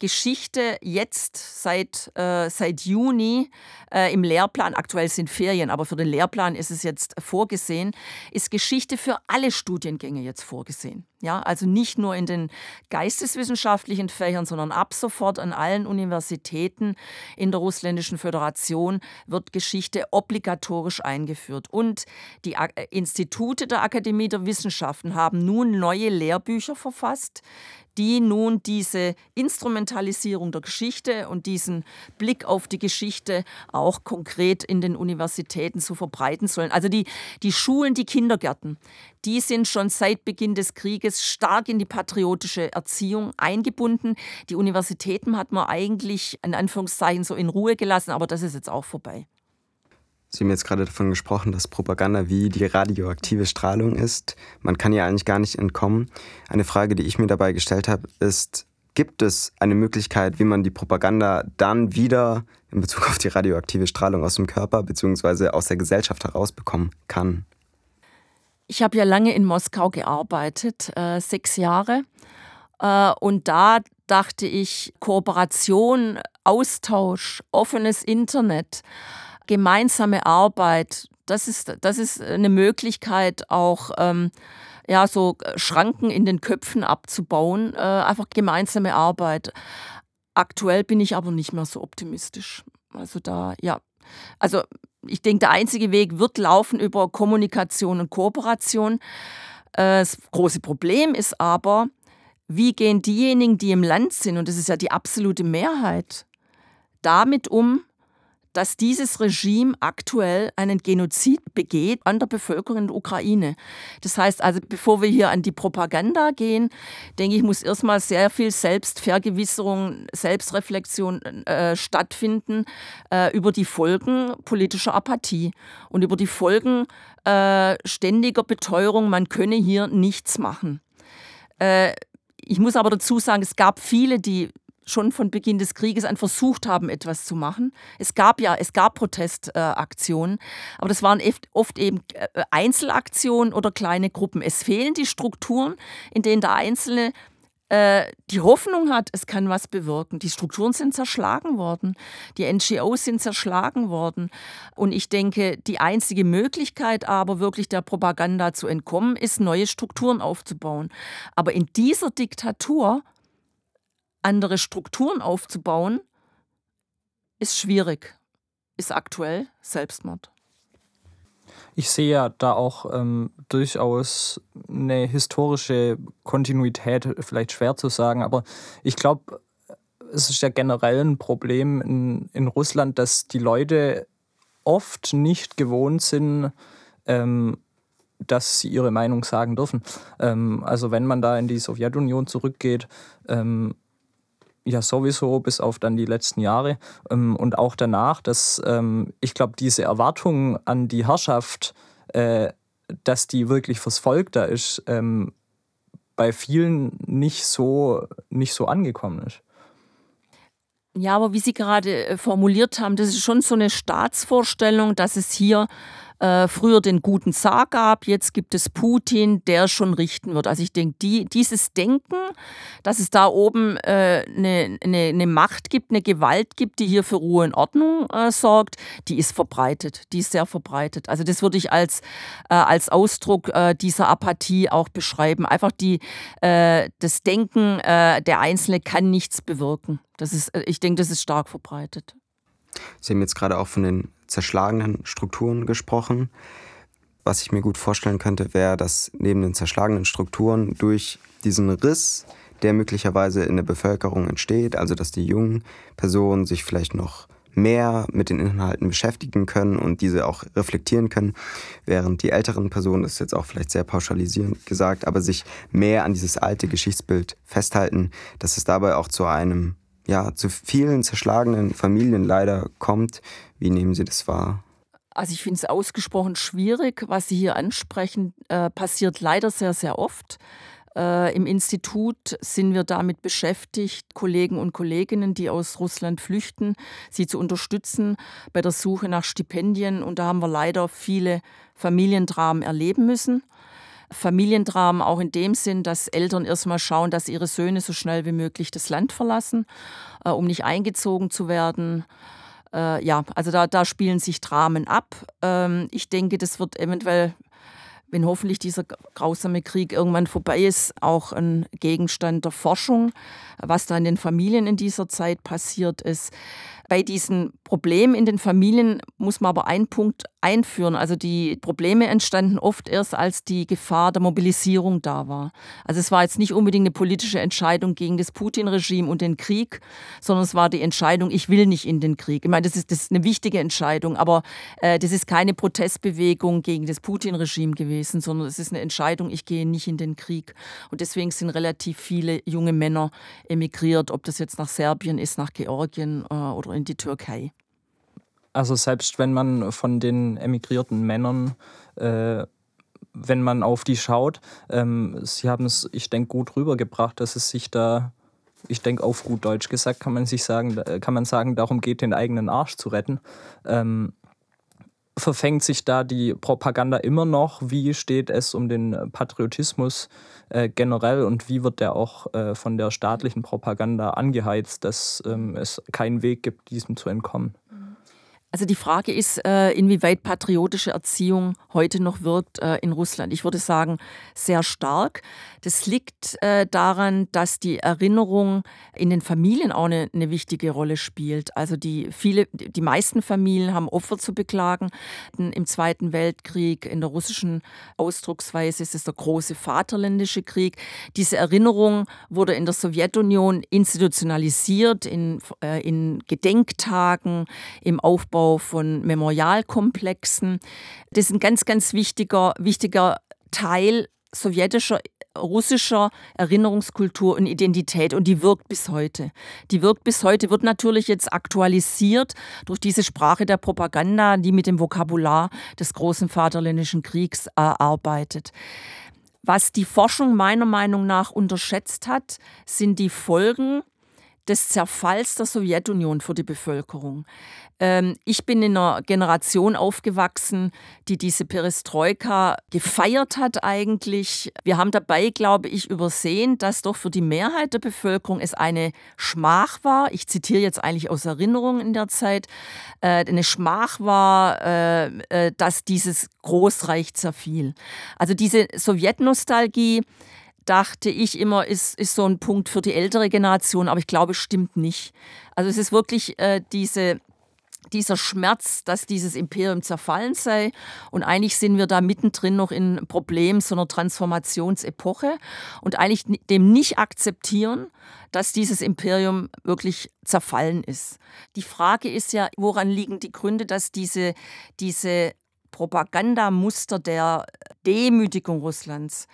Geschichte jetzt seit, äh, seit Juni äh, im Lehrplan, aktuell sind Ferien, aber für den Lehrplan ist es jetzt vorgesehen, ist Geschichte für alle Studiengänge jetzt vorgesehen. Ja, also nicht nur in den geisteswissenschaftlichen Fächern, sondern ab sofort an allen Universitäten in der Russländischen Föderation wird Geschichte obligatorisch eingeführt. Und die Institute der Akademie der Wissenschaften haben nun neue Lehrbücher verfasst, die nun diese Instrumentalisierung der Geschichte und diesen Blick auf die Geschichte auch konkret in den Universitäten so verbreiten sollen. Also die, die Schulen, die Kindergärten, die sind schon seit Beginn des Krieges stark in die patriotische Erziehung eingebunden. Die Universitäten hat man eigentlich in Anführungszeichen so in Ruhe gelassen, aber das ist jetzt auch vorbei. Sie haben jetzt gerade davon gesprochen, dass Propaganda wie die radioaktive Strahlung ist. Man kann ja eigentlich gar nicht entkommen. Eine Frage, die ich mir dabei gestellt habe, ist, gibt es eine Möglichkeit, wie man die Propaganda dann wieder in Bezug auf die radioaktive Strahlung aus dem Körper bzw. aus der Gesellschaft herausbekommen kann? Ich habe ja lange in Moskau gearbeitet, äh, sechs Jahre. Äh, und da dachte ich, Kooperation, Austausch, offenes Internet gemeinsame Arbeit, das ist, das ist eine Möglichkeit, auch ähm, ja, so äh, Schranken in den Köpfen abzubauen, äh, einfach gemeinsame Arbeit. Aktuell bin ich aber nicht mehr so optimistisch. Also da, ja, also ich denke, der einzige Weg wird laufen über Kommunikation und Kooperation. Äh, das große Problem ist aber, wie gehen diejenigen, die im Land sind, und das ist ja die absolute Mehrheit, damit um, dass dieses Regime aktuell einen Genozid begeht an der Bevölkerung der Ukraine. Das heißt also, bevor wir hier an die Propaganda gehen, denke ich, muss erstmal sehr viel Selbstvergewisserung, Selbstreflexion äh, stattfinden äh, über die Folgen politischer Apathie und über die Folgen äh, ständiger Beteuerung, man könne hier nichts machen. Äh, ich muss aber dazu sagen, es gab viele, die schon von Beginn des Krieges an versucht haben, etwas zu machen. Es gab ja, es gab Protestaktionen, aber das waren oft eben äh, Einzelaktionen oder kleine Gruppen. Es fehlen die Strukturen, in denen der Einzelne äh, die Hoffnung hat, es kann was bewirken. Die Strukturen sind zerschlagen worden, die NGOs sind zerschlagen worden. Und ich denke, die einzige Möglichkeit aber wirklich der Propaganda zu entkommen, ist, neue Strukturen aufzubauen. Aber in dieser Diktatur andere Strukturen aufzubauen, ist schwierig, ist aktuell Selbstmord. Ich sehe ja da auch ähm, durchaus eine historische Kontinuität, vielleicht schwer zu sagen, aber ich glaube, es ist ja generell ein Problem in, in Russland, dass die Leute oft nicht gewohnt sind, ähm, dass sie ihre Meinung sagen dürfen. Ähm, also wenn man da in die Sowjetunion zurückgeht, ähm, ja sowieso bis auf dann die letzten Jahre ähm, und auch danach, dass ähm, ich glaube, diese Erwartung an die Herrschaft, äh, dass die wirklich fürs Volk da ist, ähm, bei vielen nicht so, nicht so angekommen ist. Ja, aber wie Sie gerade äh, formuliert haben, das ist schon so eine Staatsvorstellung, dass es hier äh, früher den guten Zar gab, jetzt gibt es Putin, der schon richten wird. Also ich denke, die, dieses Denken, dass es da oben äh, eine, eine, eine, Macht gibt, eine Gewalt gibt, die hier für Ruhe und Ordnung äh, sorgt, die ist verbreitet, die ist sehr verbreitet. Also das würde ich als, äh, als Ausdruck äh, dieser Apathie auch beschreiben. Einfach die, äh, das Denken, der Einzelne kann nichts bewirken. Das ist, ich denke, das ist stark verbreitet. Sie haben jetzt gerade auch von den zerschlagenen Strukturen gesprochen. Was ich mir gut vorstellen könnte, wäre, dass neben den zerschlagenen Strukturen durch diesen Riss, der möglicherweise in der Bevölkerung entsteht, also dass die jungen Personen sich vielleicht noch mehr mit den Inhalten beschäftigen können und diese auch reflektieren können, während die älteren Personen, das ist jetzt auch vielleicht sehr pauschalisierend gesagt, aber sich mehr an dieses alte Geschichtsbild festhalten, dass es dabei auch zu einem ja, zu vielen zerschlagenen Familien leider kommt. Wie nehmen Sie das wahr? Also ich finde es ausgesprochen schwierig, was Sie hier ansprechen, äh, passiert leider sehr, sehr oft. Äh, Im Institut sind wir damit beschäftigt, Kollegen und Kolleginnen, die aus Russland flüchten, sie zu unterstützen bei der Suche nach Stipendien. Und da haben wir leider viele Familiendramen erleben müssen. Familiendramen auch in dem Sinn, dass Eltern erstmal schauen, dass ihre Söhne so schnell wie möglich das Land verlassen, äh, um nicht eingezogen zu werden. Äh, ja, also da, da spielen sich Dramen ab. Ähm, ich denke, das wird eventuell, wenn hoffentlich dieser grausame Krieg irgendwann vorbei ist, auch ein Gegenstand der Forschung, was da in den Familien in dieser Zeit passiert ist. Bei diesen Problemen in den Familien muss man aber einen Punkt einführen. Also die Probleme entstanden oft erst, als die Gefahr der Mobilisierung da war. Also es war jetzt nicht unbedingt eine politische Entscheidung gegen das Putin-Regime und den Krieg, sondern es war die Entscheidung, ich will nicht in den Krieg. Ich meine, das ist, das ist eine wichtige Entscheidung, aber äh, das ist keine Protestbewegung gegen das Putin-Regime gewesen, sondern es ist eine Entscheidung, ich gehe nicht in den Krieg. Und deswegen sind relativ viele junge Männer emigriert, ob das jetzt nach Serbien ist, nach Georgien äh, oder in die Türkei. Also selbst wenn man von den emigrierten Männern, äh, wenn man auf die schaut, ähm, sie haben es, ich denke, gut rübergebracht, dass es sich da, ich denke auf gut Deutsch gesagt, kann man sich sagen, kann man sagen, darum geht, den eigenen Arsch zu retten. Ähm, verfängt sich da die Propaganda immer noch? Wie steht es um den Patriotismus äh, generell und wie wird der auch äh, von der staatlichen Propaganda angeheizt, dass ähm, es keinen Weg gibt, diesem zu entkommen? Also die Frage ist, äh, inwieweit patriotische Erziehung heute noch wirkt äh, in Russland. Ich würde sagen, sehr stark. Das liegt äh, daran, dass die Erinnerung in den Familien auch eine, wichtige Rolle spielt. Also die viele, die meisten Familien haben Opfer zu beklagen. Im Zweiten Weltkrieg, in der russischen Ausdrucksweise ist es der große Vaterländische Krieg. Diese Erinnerung wurde in der Sowjetunion institutionalisiert in, in Gedenktagen, im Aufbau Aufbau von Memorialkomplexen. Das ist ein ganz, ganz wichtiger, wichtiger Teil sowjetischer russischer Erinnerungskultur und Identität und die wirkt bis heute. Die wirkt bis heute, wird natürlich jetzt aktualisiert durch diese Sprache der Propaganda, die mit dem Vokabular des großen Vaterländischen Kriegs äh, arbeitet. Was die Forschung meiner Meinung nach unterschätzt hat, sind die Folgen des Zerfalls der Sowjetunion für die Bevölkerung. Ähm, ich bin in einer Generation aufgewachsen, die diese Perestroika gefeiert hat eigentlich. Wir haben dabei, glaube ich, übersehen, dass doch für die Mehrheit der Bevölkerung es eine Schmach war. Ich zitiere jetzt eigentlich aus Erinnerung in der Zeit. Äh, eine Schmach war, äh, äh, dass dieses Großreich zerfiel. Also diese Sowjetnostalgie dachte ich immer, ist, ist so ein Punkt für die ältere Generation, aber ich glaube, es stimmt nicht. Also es ist wirklich äh, diese, dieser Schmerz, dass dieses Imperium zerfallen sei. Und eigentlich sind wir da mittendrin noch in Problem so einer Transformationsepoche und eigentlich dem nicht akzeptieren, dass dieses Imperium wirklich zerfallen ist. Die Frage ist ja, woran liegen die Gründe, dass diese, diese Propagandamuster der Demütigung Russlands,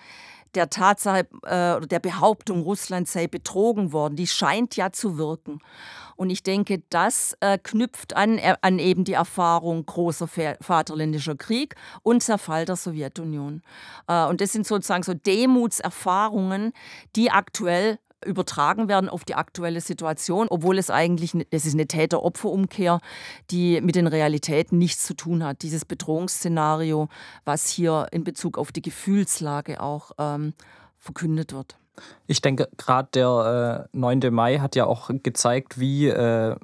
der Tatsache äh, oder der Behauptung, Russland sei betrogen worden, die scheint ja zu wirken. Und ich denke, das äh, knüpft an, äh, an eben die Erfahrung großer Vaterländischer Krieg und Zerfall der Sowjetunion. Äh, und das sind sozusagen so Demutserfahrungen, die aktuell übertragen werden auf die aktuelle Situation, obwohl es eigentlich, das ist eine Täter-Opfer-Umkehr, die mit den Realitäten nichts zu tun hat. Dieses Bedrohungsszenario, was hier in Bezug auf die Gefühlslage auch ähm, verkündet wird. Ich denke, gerade der äh, 9. Mai hat ja auch gezeigt, wie, äh,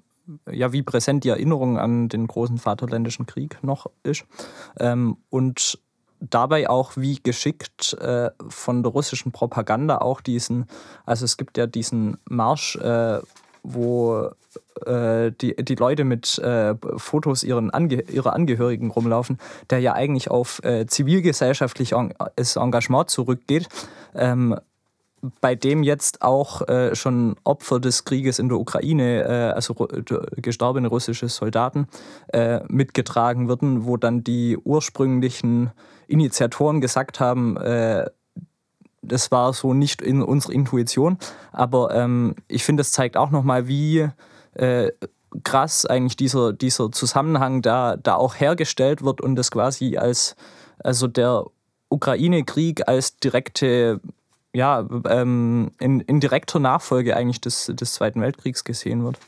ja, wie präsent die Erinnerung an den großen Vaterländischen Krieg noch ist. Ähm, und dabei auch, wie geschickt äh, von der russischen Propaganda auch diesen, also es gibt ja diesen Marsch, äh, wo äh, die, die Leute mit äh, Fotos ihren Ange ihrer Angehörigen rumlaufen, der ja eigentlich auf äh, zivilgesellschaftliches Engagement zurückgeht. Ähm, bei dem jetzt auch äh, schon Opfer des Krieges in der Ukraine, äh, also gestorbene russische Soldaten, äh, mitgetragen werden, wo dann die ursprünglichen Initiatoren gesagt haben, äh, das war so nicht in unserer Intuition. Aber ähm, ich finde, es zeigt auch nochmal, wie äh, krass eigentlich dieser, dieser Zusammenhang da, da auch hergestellt wird und das quasi als, also der Ukraine-Krieg als direkte ja, ähm, in, in direkter Nachfolge eigentlich des, des Zweiten Weltkriegs gesehen wird.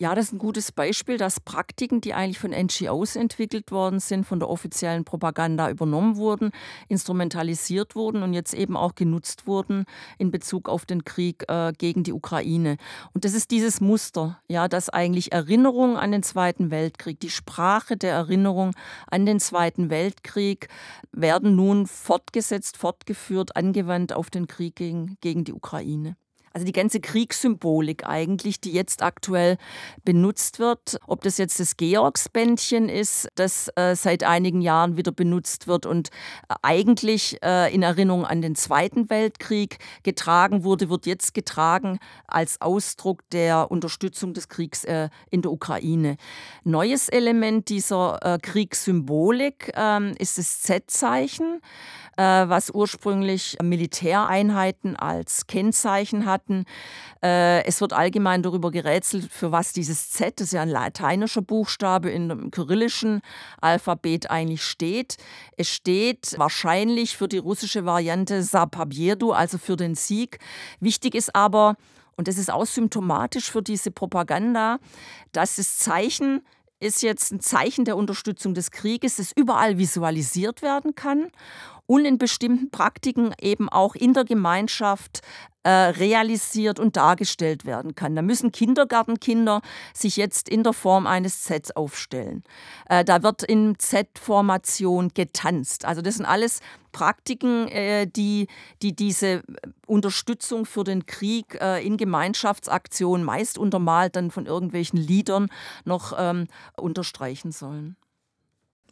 Ja, das ist ein gutes Beispiel, dass Praktiken, die eigentlich von NGOs entwickelt worden sind, von der offiziellen Propaganda übernommen wurden, instrumentalisiert wurden und jetzt eben auch genutzt wurden in Bezug auf den Krieg äh, gegen die Ukraine. Und das ist dieses Muster, ja, dass eigentlich Erinnerung an den Zweiten Weltkrieg, die Sprache der Erinnerung an den Zweiten Weltkrieg werden nun fortgesetzt, fortgeführt, angewandt auf den Krieg gegen, gegen die Ukraine. Also die ganze Kriegssymbolik eigentlich, die jetzt aktuell benutzt wird, ob das jetzt das Georgsbändchen ist, das äh, seit einigen Jahren wieder benutzt wird und äh, eigentlich äh, in Erinnerung an den Zweiten Weltkrieg getragen wurde, wird jetzt getragen als Ausdruck der Unterstützung des Kriegs äh, in der Ukraine. Neues Element dieser äh, Kriegssymbolik ähm, ist das Z-Zeichen. Äh, was ursprünglich Militäreinheiten als Kennzeichen hatten. Äh, es wird allgemein darüber gerätselt, für was dieses Z, das ist ja ein lateinischer Buchstabe in dem kyrillischen Alphabet eigentlich steht. Es steht wahrscheinlich für die russische Variante Sapabjedu, also für den Sieg. Wichtig ist aber, und das ist auch symptomatisch für diese Propaganda, dass das Zeichen ist jetzt ein Zeichen der Unterstützung des Krieges, das überall visualisiert werden kann und in bestimmten Praktiken eben auch in der Gemeinschaft äh, realisiert und dargestellt werden kann. Da müssen Kindergartenkinder sich jetzt in der Form eines Z aufstellen. Äh, da wird in Z-Formation getanzt. Also das sind alles Praktiken, äh, die, die diese Unterstützung für den Krieg in Gemeinschaftsaktionen, meist untermalt dann von irgendwelchen Liedern, noch ähm, unterstreichen sollen.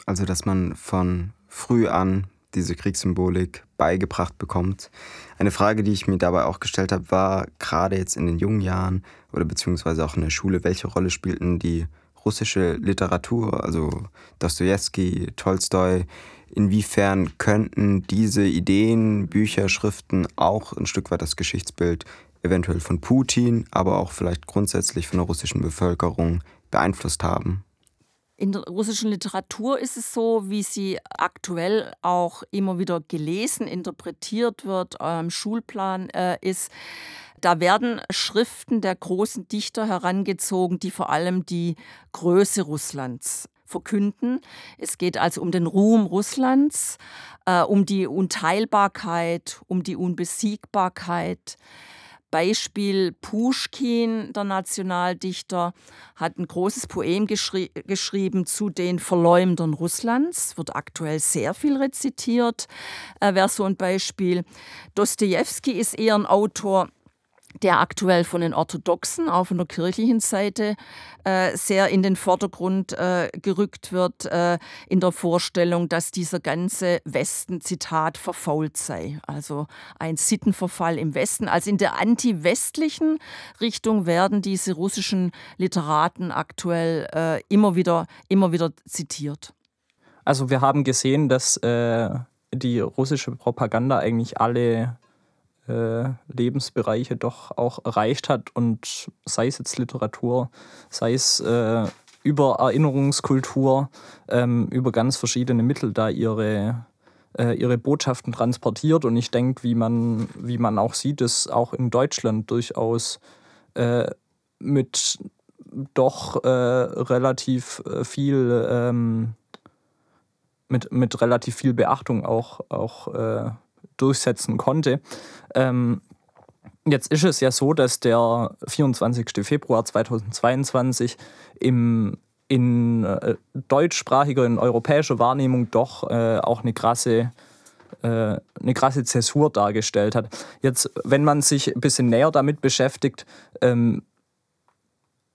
Also dass man von früh an diese Kriegssymbolik beigebracht bekommt. Eine Frage, die ich mir dabei auch gestellt habe, war gerade jetzt in den jungen Jahren oder beziehungsweise auch in der Schule, welche Rolle spielten die russische Literatur, also Dostoevsky, Tolstoi, inwiefern könnten diese Ideen, Bücher, Schriften auch ein Stück weit das Geschichtsbild eventuell von Putin, aber auch vielleicht grundsätzlich von der russischen Bevölkerung beeinflusst haben? In der russischen Literatur ist es so, wie sie aktuell auch immer wieder gelesen, interpretiert wird, im Schulplan äh, ist. Da werden Schriften der großen Dichter herangezogen, die vor allem die Größe Russlands verkünden. Es geht also um den Ruhm Russlands, äh, um die Unteilbarkeit, um die Unbesiegbarkeit. Beispiel Puschkin, der Nationaldichter, hat ein großes Poem geschri geschrieben zu den Verleumdern Russlands, wird aktuell sehr viel rezitiert, äh, wäre so ein Beispiel. Dostoevsky ist eher ein Autor, der aktuell von den Orthodoxen, auch von der kirchlichen Seite, äh, sehr in den Vordergrund äh, gerückt wird, äh, in der Vorstellung, dass dieser ganze Westen, Zitat, verfault sei. Also ein Sittenverfall im Westen. Also in der anti-westlichen Richtung werden diese russischen Literaten aktuell äh, immer, wieder, immer wieder zitiert. Also wir haben gesehen, dass äh, die russische Propaganda eigentlich alle äh, Lebensbereiche doch auch erreicht hat und sei es jetzt Literatur, sei es äh, über Erinnerungskultur, ähm, über ganz verschiedene Mittel da ihre, äh, ihre Botschaften transportiert. Und ich denke, wie man, wie man auch sieht, ist auch in Deutschland durchaus äh, mit doch äh, relativ viel ähm, mit, mit relativ viel Beachtung auch, auch durchsetzen konnte. Ähm, jetzt ist es ja so, dass der 24. Februar 2022 im in äh, deutschsprachiger, in europäischer Wahrnehmung doch äh, auch eine krasse, äh, eine krasse Zäsur dargestellt hat. Jetzt, wenn man sich ein bisschen näher damit beschäftigt, ähm,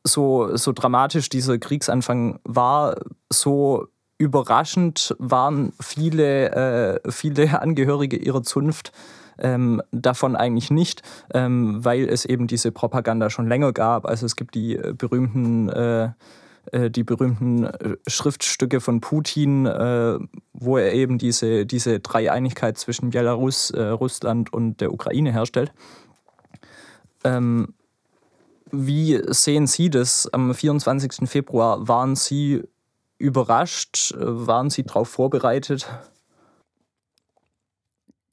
so, so dramatisch dieser Kriegsanfang war, so überraschend waren viele, äh, viele Angehörige ihrer Zunft ähm, davon eigentlich nicht, ähm, weil es eben diese Propaganda schon länger gab. Also es gibt die äh, berühmten äh, äh die berühmten äh, Schriftstücke von Putin, äh, wo er eben diese, diese Dreieinigkeit zwischen Belarus, äh, Russland und der Ukraine herstellt. Ähm, wie sehen Sie das? Am 24. Februar waren Sie überrascht? Waren Sie darauf vorbereitet?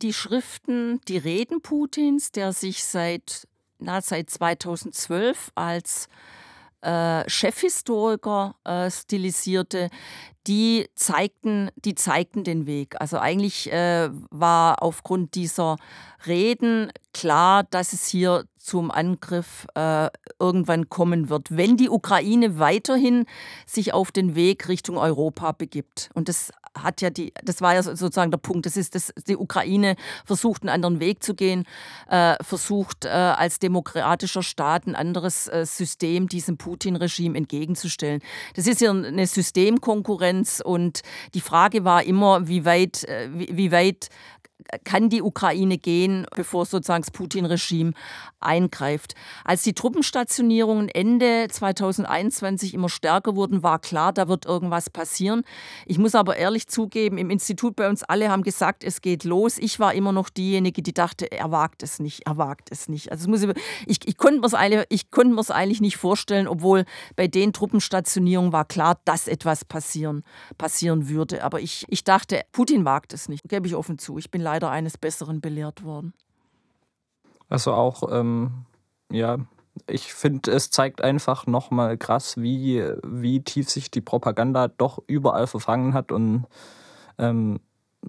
Die Schriften, die Reden Putins, der sich seit, na, seit 2012 als äh, Chefhistoriker äh, stilisierte, die zeigten, die zeigten den Weg. Also eigentlich äh, war aufgrund dieser Reden klar, dass es hier zum Angriff äh, irgendwann kommen wird, wenn die Ukraine weiterhin sich auf den Weg Richtung Europa begibt. Und das hat ja die, das war ja sozusagen der Punkt. Das ist, dass die Ukraine versucht, einen anderen Weg zu gehen, äh, versucht äh, als demokratischer Staat ein anderes äh, System diesem Putin-Regime entgegenzustellen. Das ist ja eine Systemkonkurrenz und die Frage war immer, wie weit, äh, wie, wie weit kann die Ukraine gehen, bevor sozusagen das Putin-Regime eingreift. Als die Truppenstationierungen Ende 2021 immer stärker wurden, war klar, da wird irgendwas passieren. Ich muss aber ehrlich zugeben, im Institut bei uns alle haben gesagt, es geht los. Ich war immer noch diejenige, die dachte, er wagt es nicht, er wagt es nicht. Also muss ich, ich, ich konnte mir es eigentlich, eigentlich nicht vorstellen, obwohl bei den Truppenstationierungen war klar, dass etwas passieren, passieren würde. Aber ich, ich dachte, Putin wagt es nicht. Gebe ich offen zu. Ich bin leider eines Besseren belehrt worden. Also auch, ähm, ja, ich finde, es zeigt einfach nochmal krass, wie, wie tief sich die Propaganda doch überall verfangen hat und ähm,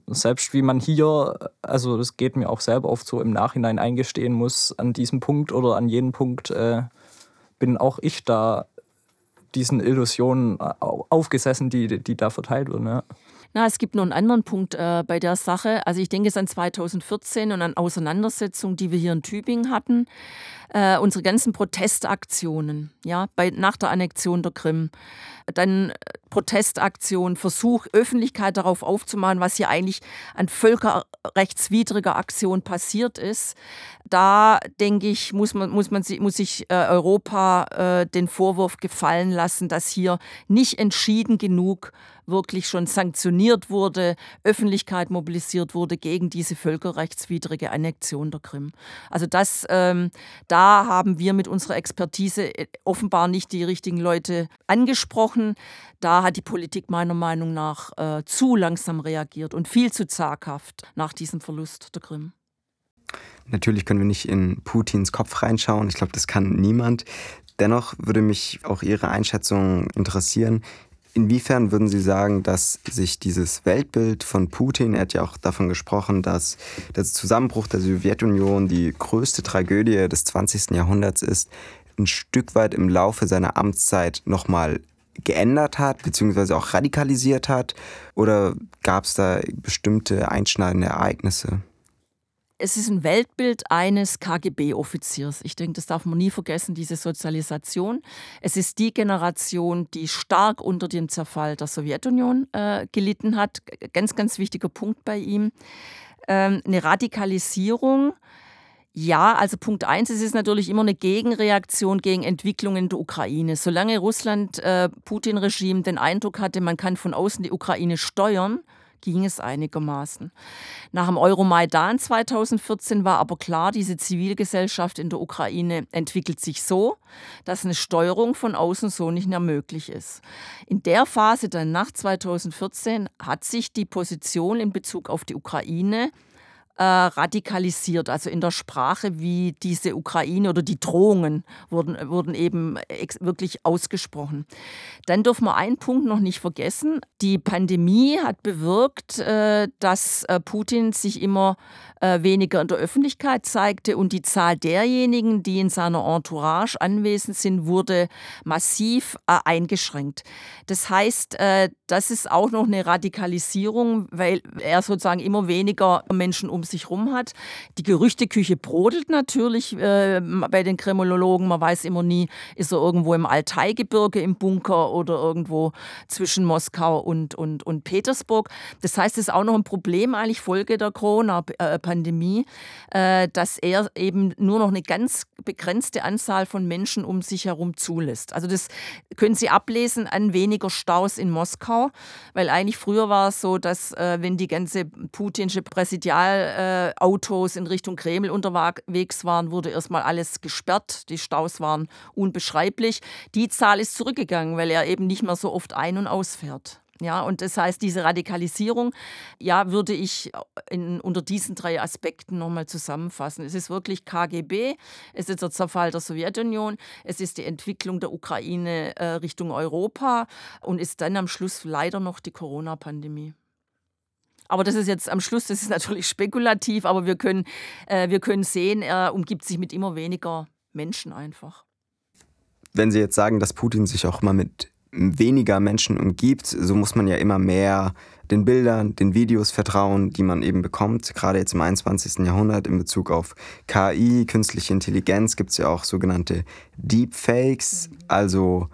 selbst wie man hier, also das geht mir auch selber oft so im Nachhinein eingestehen muss, an diesem Punkt oder an jedem Punkt äh, bin auch ich da diesen Illusionen aufgesessen, die, die da verteilt wurden. Ja. Na, es gibt noch einen anderen Punkt äh, bei der Sache. Also ich denke es an 2014 und an Auseinandersetzungen, die wir hier in Tübingen hatten. Äh, unsere ganzen Protestaktionen, ja, bei, nach der Annexion der Krim. Dann äh, Protestaktionen, Versuch, Öffentlichkeit darauf aufzumachen, was hier eigentlich an völkerrechtswidriger Aktion passiert ist. Da denke ich, muss man, muss man muss sich äh, Europa äh, den Vorwurf gefallen lassen, dass hier nicht entschieden genug wirklich schon sanktioniert wurde, Öffentlichkeit mobilisiert wurde gegen diese völkerrechtswidrige Annexion der Krim. Also das, ähm, da haben wir mit unserer Expertise äh, offenbar nicht die richtigen Leute angesprochen. Da hat die Politik meiner Meinung nach äh, zu langsam reagiert und viel zu zaghaft nach diesem Verlust der Krim. Natürlich können wir nicht in Putins Kopf reinschauen. Ich glaube, das kann niemand. Dennoch würde mich auch Ihre Einschätzung interessieren. Inwiefern würden Sie sagen, dass sich dieses Weltbild von Putin, er hat ja auch davon gesprochen, dass der Zusammenbruch der Sowjetunion die größte Tragödie des 20. Jahrhunderts ist, ein Stück weit im Laufe seiner Amtszeit nochmal geändert hat, beziehungsweise auch radikalisiert hat? Oder gab es da bestimmte einschneidende Ereignisse? Es ist ein Weltbild eines KGB-Offiziers. Ich denke, das darf man nie vergessen, diese Sozialisation. Es ist die Generation, die stark unter dem Zerfall der Sowjetunion äh, gelitten hat. Ganz, ganz wichtiger Punkt bei ihm. Ähm, eine Radikalisierung. Ja, also Punkt eins, es ist natürlich immer eine Gegenreaktion gegen Entwicklungen in der Ukraine. Solange Russland, äh, Putin-Regime den Eindruck hatte, man kann von außen die Ukraine steuern, ging es einigermaßen. Nach dem Euromaidan 2014 war aber klar, diese Zivilgesellschaft in der Ukraine entwickelt sich so, dass eine Steuerung von außen so nicht mehr möglich ist. In der Phase dann nach 2014 hat sich die Position in Bezug auf die Ukraine äh, radikalisiert, also in der Sprache, wie diese Ukraine oder die Drohungen wurden, wurden eben wirklich ausgesprochen. Dann dürfen wir einen Punkt noch nicht vergessen. Die Pandemie hat bewirkt, äh, dass äh, Putin sich immer äh, weniger in der Öffentlichkeit zeigte und die Zahl derjenigen, die in seiner Entourage anwesend sind, wurde massiv äh, eingeschränkt. Das heißt, äh, das ist auch noch eine Radikalisierung, weil er sozusagen immer weniger Menschen um sich herum hat. Die Gerüchteküche brodelt natürlich äh, bei den Kriminologen. Man weiß immer nie, ist er irgendwo im Altaigebirge im Bunker oder irgendwo zwischen Moskau und, und, und Petersburg. Das heißt, es ist auch noch ein Problem, eigentlich Folge der Corona-Pandemie, äh, dass er eben nur noch eine ganz begrenzte Anzahl von Menschen um sich herum zulässt. Also das können Sie ablesen an weniger Staus in Moskau, weil eigentlich früher war es so, dass äh, wenn die ganze putinsche Präsidialautos äh, in Richtung Kreml unterwegs waren, wurde erstmal alles gesperrt. Die Staus waren unbeschreiblich. Die Zahl ist zurückgegangen, weil er eben nicht mehr so oft ein- und ausfährt. Ja, und das heißt, diese Radikalisierung, ja, würde ich in, unter diesen drei Aspekten nochmal zusammenfassen. Es ist wirklich KGB, es ist der Zerfall der Sowjetunion, es ist die Entwicklung der Ukraine äh, Richtung Europa und ist dann am Schluss leider noch die Corona-Pandemie. Aber das ist jetzt am Schluss, das ist natürlich spekulativ, aber wir können, äh, wir können sehen, er umgibt sich mit immer weniger Menschen einfach. Wenn Sie jetzt sagen, dass Putin sich auch mal mit weniger Menschen umgibt, so muss man ja immer mehr den Bildern, den Videos vertrauen, die man eben bekommt. Gerade jetzt im 21. Jahrhundert in Bezug auf KI, künstliche Intelligenz, gibt es ja auch sogenannte Deepfakes, also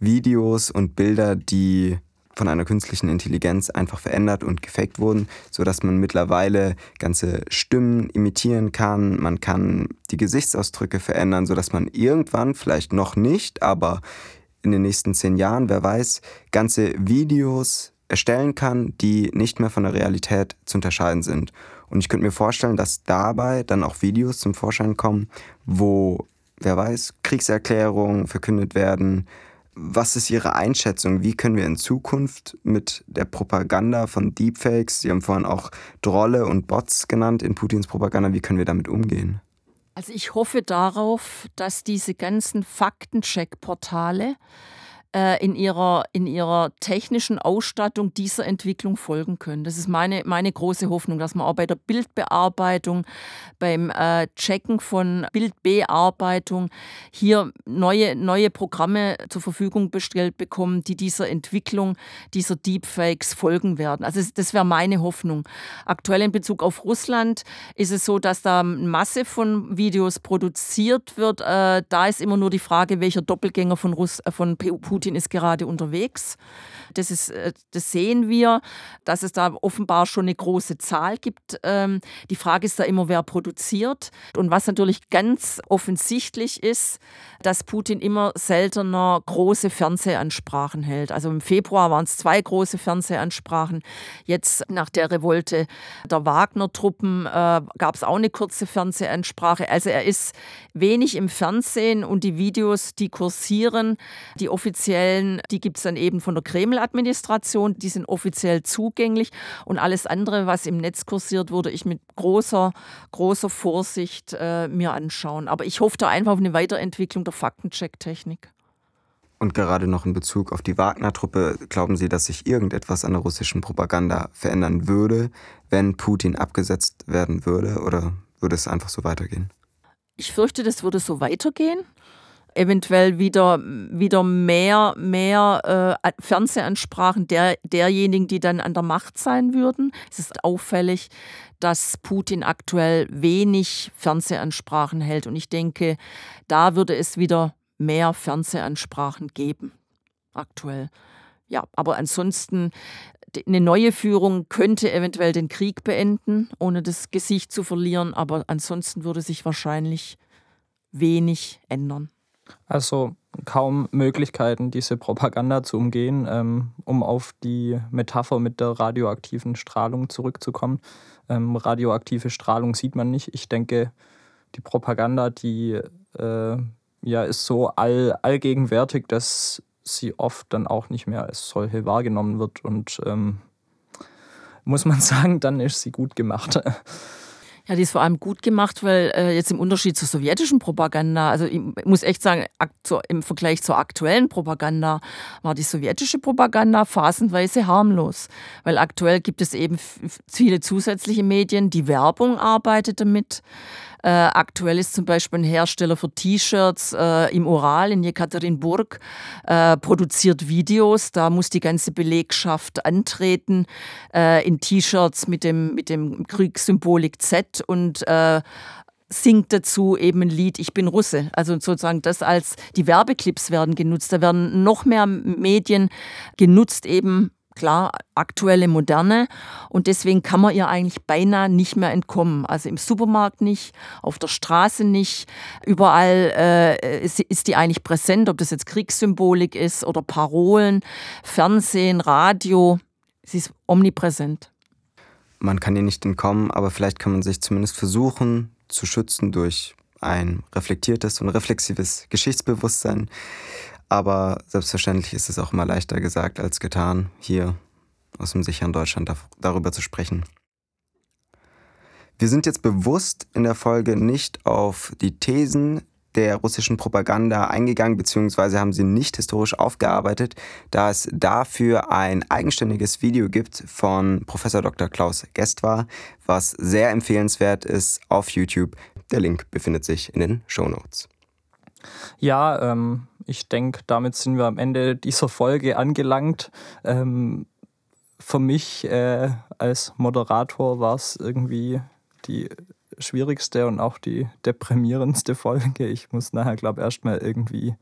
Videos und Bilder, die von einer künstlichen Intelligenz einfach verändert und gefaked wurden, sodass man mittlerweile ganze Stimmen imitieren kann. Man kann die Gesichtsausdrücke verändern, sodass man irgendwann, vielleicht noch nicht, aber in den nächsten zehn Jahren, wer weiß, ganze Videos erstellen kann, die nicht mehr von der Realität zu unterscheiden sind. Und ich könnte mir vorstellen, dass dabei dann auch Videos zum Vorschein kommen, wo, wer weiß, Kriegserklärungen verkündet werden. Was ist Ihre Einschätzung? Wie können wir in Zukunft mit der Propaganda von Deepfakes, Sie haben vorhin auch Drolle und Bots genannt in Putins Propaganda, wie können wir damit umgehen? Also ich hoffe darauf, dass diese ganzen Faktencheck-Portale äh, in, ihrer, in ihrer technischen Ausstattung dieser Entwicklung folgen können. Das ist meine, meine große Hoffnung, dass man auch bei der Bildbearbeitung, beim äh, Checken von Bildbearbeitung hier neue, neue Programme zur Verfügung gestellt bekommen, die dieser Entwicklung dieser Deepfakes folgen werden. Also das wäre meine Hoffnung. Aktuell in Bezug auf Russland ist es so, dass da eine Masse von Videos produziert wird. Äh, da ist immer nur die Frage, welcher Doppelgänger von, Russ, äh, von Putin Putin ist gerade unterwegs. Das, ist, äh, das sehen wir, dass es da offenbar schon eine große Zahl gibt. Ähm, die Frage ist da immer, wer produziert. Und was natürlich ganz offensichtlich ist, dass Putin immer seltener große Fernsehansprachen hält. Also im Februar waren es zwei große Fernsehansprachen. Jetzt nach der Revolte der Wagner-Truppen äh, gab es auch eine kurze Fernsehansprache. Also er ist wenig im Fernsehen und die Videos, die kursieren, die offiziellen, die gibt es dann eben von der Kreml-Administration, die sind offiziell zugänglich und alles andere, was im Netz kursiert, würde ich mit großer, großer Vorsicht äh, mir anschauen. Aber ich hoffe da einfach auf eine Weiterentwicklung der Faktencheck-Technik. Und gerade noch in Bezug auf die Wagner-Truppe, glauben Sie, dass sich irgendetwas an der russischen Propaganda verändern würde, wenn Putin abgesetzt werden würde? Oder würde es einfach so weitergehen? Ich fürchte, das würde so weitergehen. Eventuell wieder, wieder mehr, mehr äh, Fernsehansprachen der, derjenigen, die dann an der Macht sein würden. Es ist auffällig, dass Putin aktuell wenig Fernsehansprachen hält. Und ich denke, da würde es wieder mehr Fernsehansprachen geben, aktuell. Ja, aber ansonsten, eine neue Führung könnte eventuell den Krieg beenden, ohne das Gesicht zu verlieren, aber ansonsten würde sich wahrscheinlich wenig ändern. Also kaum Möglichkeiten, diese Propaganda zu umgehen, ähm, um auf die Metapher mit der radioaktiven Strahlung zurückzukommen. Ähm, radioaktive Strahlung sieht man nicht. Ich denke, die Propaganda, die äh, ja, ist so all, allgegenwärtig, dass sie oft dann auch nicht mehr als solche wahrgenommen wird. Und ähm, muss man sagen, dann ist sie gut gemacht. Ja, die ist vor allem gut gemacht, weil äh, jetzt im Unterschied zur sowjetischen Propaganda, also ich muss echt sagen, im Vergleich zur aktuellen Propaganda war die sowjetische Propaganda phasenweise harmlos. Weil aktuell gibt es eben viele zusätzliche Medien, die Werbung arbeitet damit. Äh, aktuell ist zum Beispiel ein Hersteller für T-Shirts äh, im Ural in Jekaterinburg, äh, produziert Videos. Da muss die ganze Belegschaft antreten äh, in T-Shirts mit dem, mit dem Kriegssymbolik Z und äh, singt dazu eben ein Lied Ich bin Russe. Also sozusagen das als die Werbeclips werden genutzt. Da werden noch mehr Medien genutzt eben klar aktuelle Moderne und deswegen kann man ihr eigentlich beinahe nicht mehr entkommen. Also im Supermarkt nicht, auf der Straße nicht, überall äh, ist, ist, die eigentlich präsent, ob das jetzt Kriegssymbolik ist oder Parolen, Fernsehen, Radio, sie ist omnipräsent. Man kann ihr nicht entkommen, aber vielleicht kann man sich zumindest versuchen zu schützen durch ein reflektiertes und reflexives Geschichtsbewusstsein. Aber selbstverständlich ist es auch immer leichter gesagt als getan, hier aus dem sicheren Deutschland darüber zu sprechen. Wir sind jetzt bewusst in der Folge nicht auf die Thesen der russischen Propaganda eingegangen, beziehungsweise haben sie nicht historisch aufgearbeitet, da es dafür ein eigenständiges Video gibt von Professor Dr. Klaus Gestwar, was sehr empfehlenswert ist auf YouTube. Der Link befindet sich in den Show Notes. Ja, ähm, ich denke, damit sind wir am Ende dieser Folge angelangt. Ähm, für mich äh, als Moderator war es irgendwie die schwierigste und auch die deprimierendste Folge. Ich muss nachher, glaube ich, erstmal irgendwie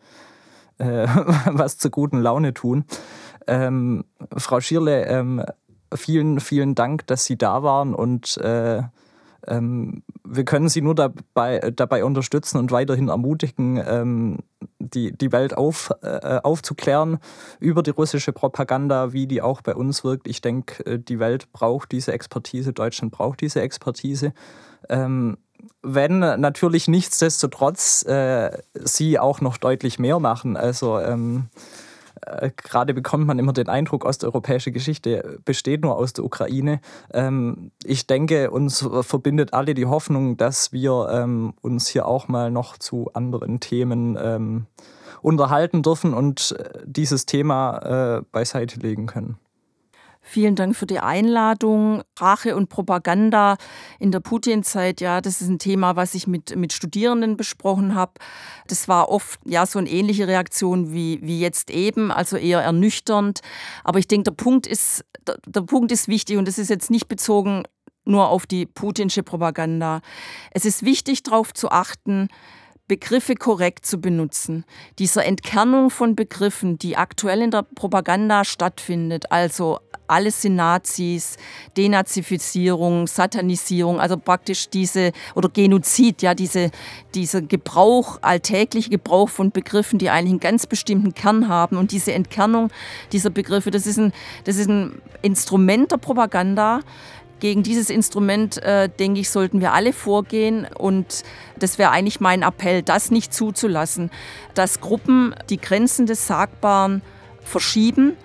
äh, was zur guten Laune tun. Ähm, Frau Schierle, ähm, vielen, vielen Dank, dass Sie da waren und äh, ähm, wir können sie nur dabei, dabei unterstützen und weiterhin ermutigen, ähm, die, die Welt auf, äh, aufzuklären über die russische Propaganda, wie die auch bei uns wirkt. Ich denke, äh, die Welt braucht diese Expertise, Deutschland braucht diese Expertise. Ähm, wenn natürlich nichtsdestotrotz äh, sie auch noch deutlich mehr machen. Also ähm, äh, gerade bekommt man immer den Eindruck, osteuropäische Geschichte besteht nur aus der Ukraine. Ähm, ich denke, uns verbindet alle die Hoffnung, dass wir ähm, uns hier auch mal noch zu anderen Themen ähm, unterhalten dürfen und äh, dieses Thema äh, beiseite legen können. Vielen Dank für die Einladung. Rache und Propaganda in der Putin-Zeit, ja, das ist ein Thema, was ich mit, mit Studierenden besprochen habe. Das war oft ja so eine ähnliche Reaktion wie, wie jetzt eben, also eher ernüchternd. Aber ich denke, der Punkt ist, der, der Punkt ist wichtig und das ist jetzt nicht bezogen nur auf die putinsche Propaganda. Es ist wichtig, darauf zu achten, Begriffe korrekt zu benutzen. Dieser Entkernung von Begriffen, die aktuell in der Propaganda stattfindet, also alles sind Nazis, Denazifizierung, Satanisierung, also praktisch diese, oder Genozid, ja, diese, dieser Gebrauch, alltägliche Gebrauch von Begriffen, die eigentlich einen ganz bestimmten Kern haben und diese Entkernung dieser Begriffe, das ist ein, das ist ein Instrument der Propaganda, gegen dieses Instrument, äh, denke ich, sollten wir alle vorgehen. Und das wäre eigentlich mein Appell, das nicht zuzulassen, dass Gruppen die Grenzen des Sagbaren verschieben.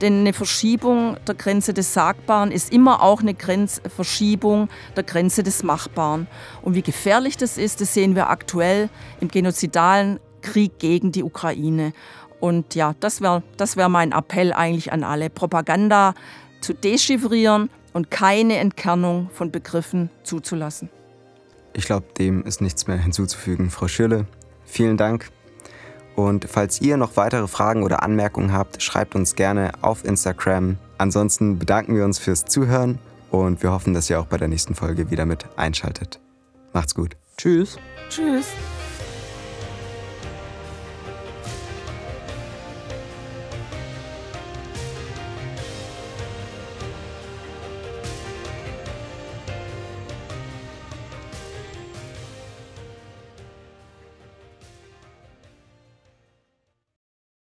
Denn eine Verschiebung der Grenze des Sagbaren ist immer auch eine Grenz Verschiebung der Grenze des Machbaren. Und wie gefährlich das ist, das sehen wir aktuell im genozidalen Krieg gegen die Ukraine. Und ja, das wäre das wär mein Appell eigentlich an alle. Propaganda zu dechiffrieren und keine Entkernung von Begriffen zuzulassen. Ich glaube, dem ist nichts mehr hinzuzufügen. Frau Schürle, vielen Dank. Und falls ihr noch weitere Fragen oder Anmerkungen habt, schreibt uns gerne auf Instagram. Ansonsten bedanken wir uns fürs Zuhören und wir hoffen, dass ihr auch bei der nächsten Folge wieder mit einschaltet. Macht's gut. Tschüss. Tschüss.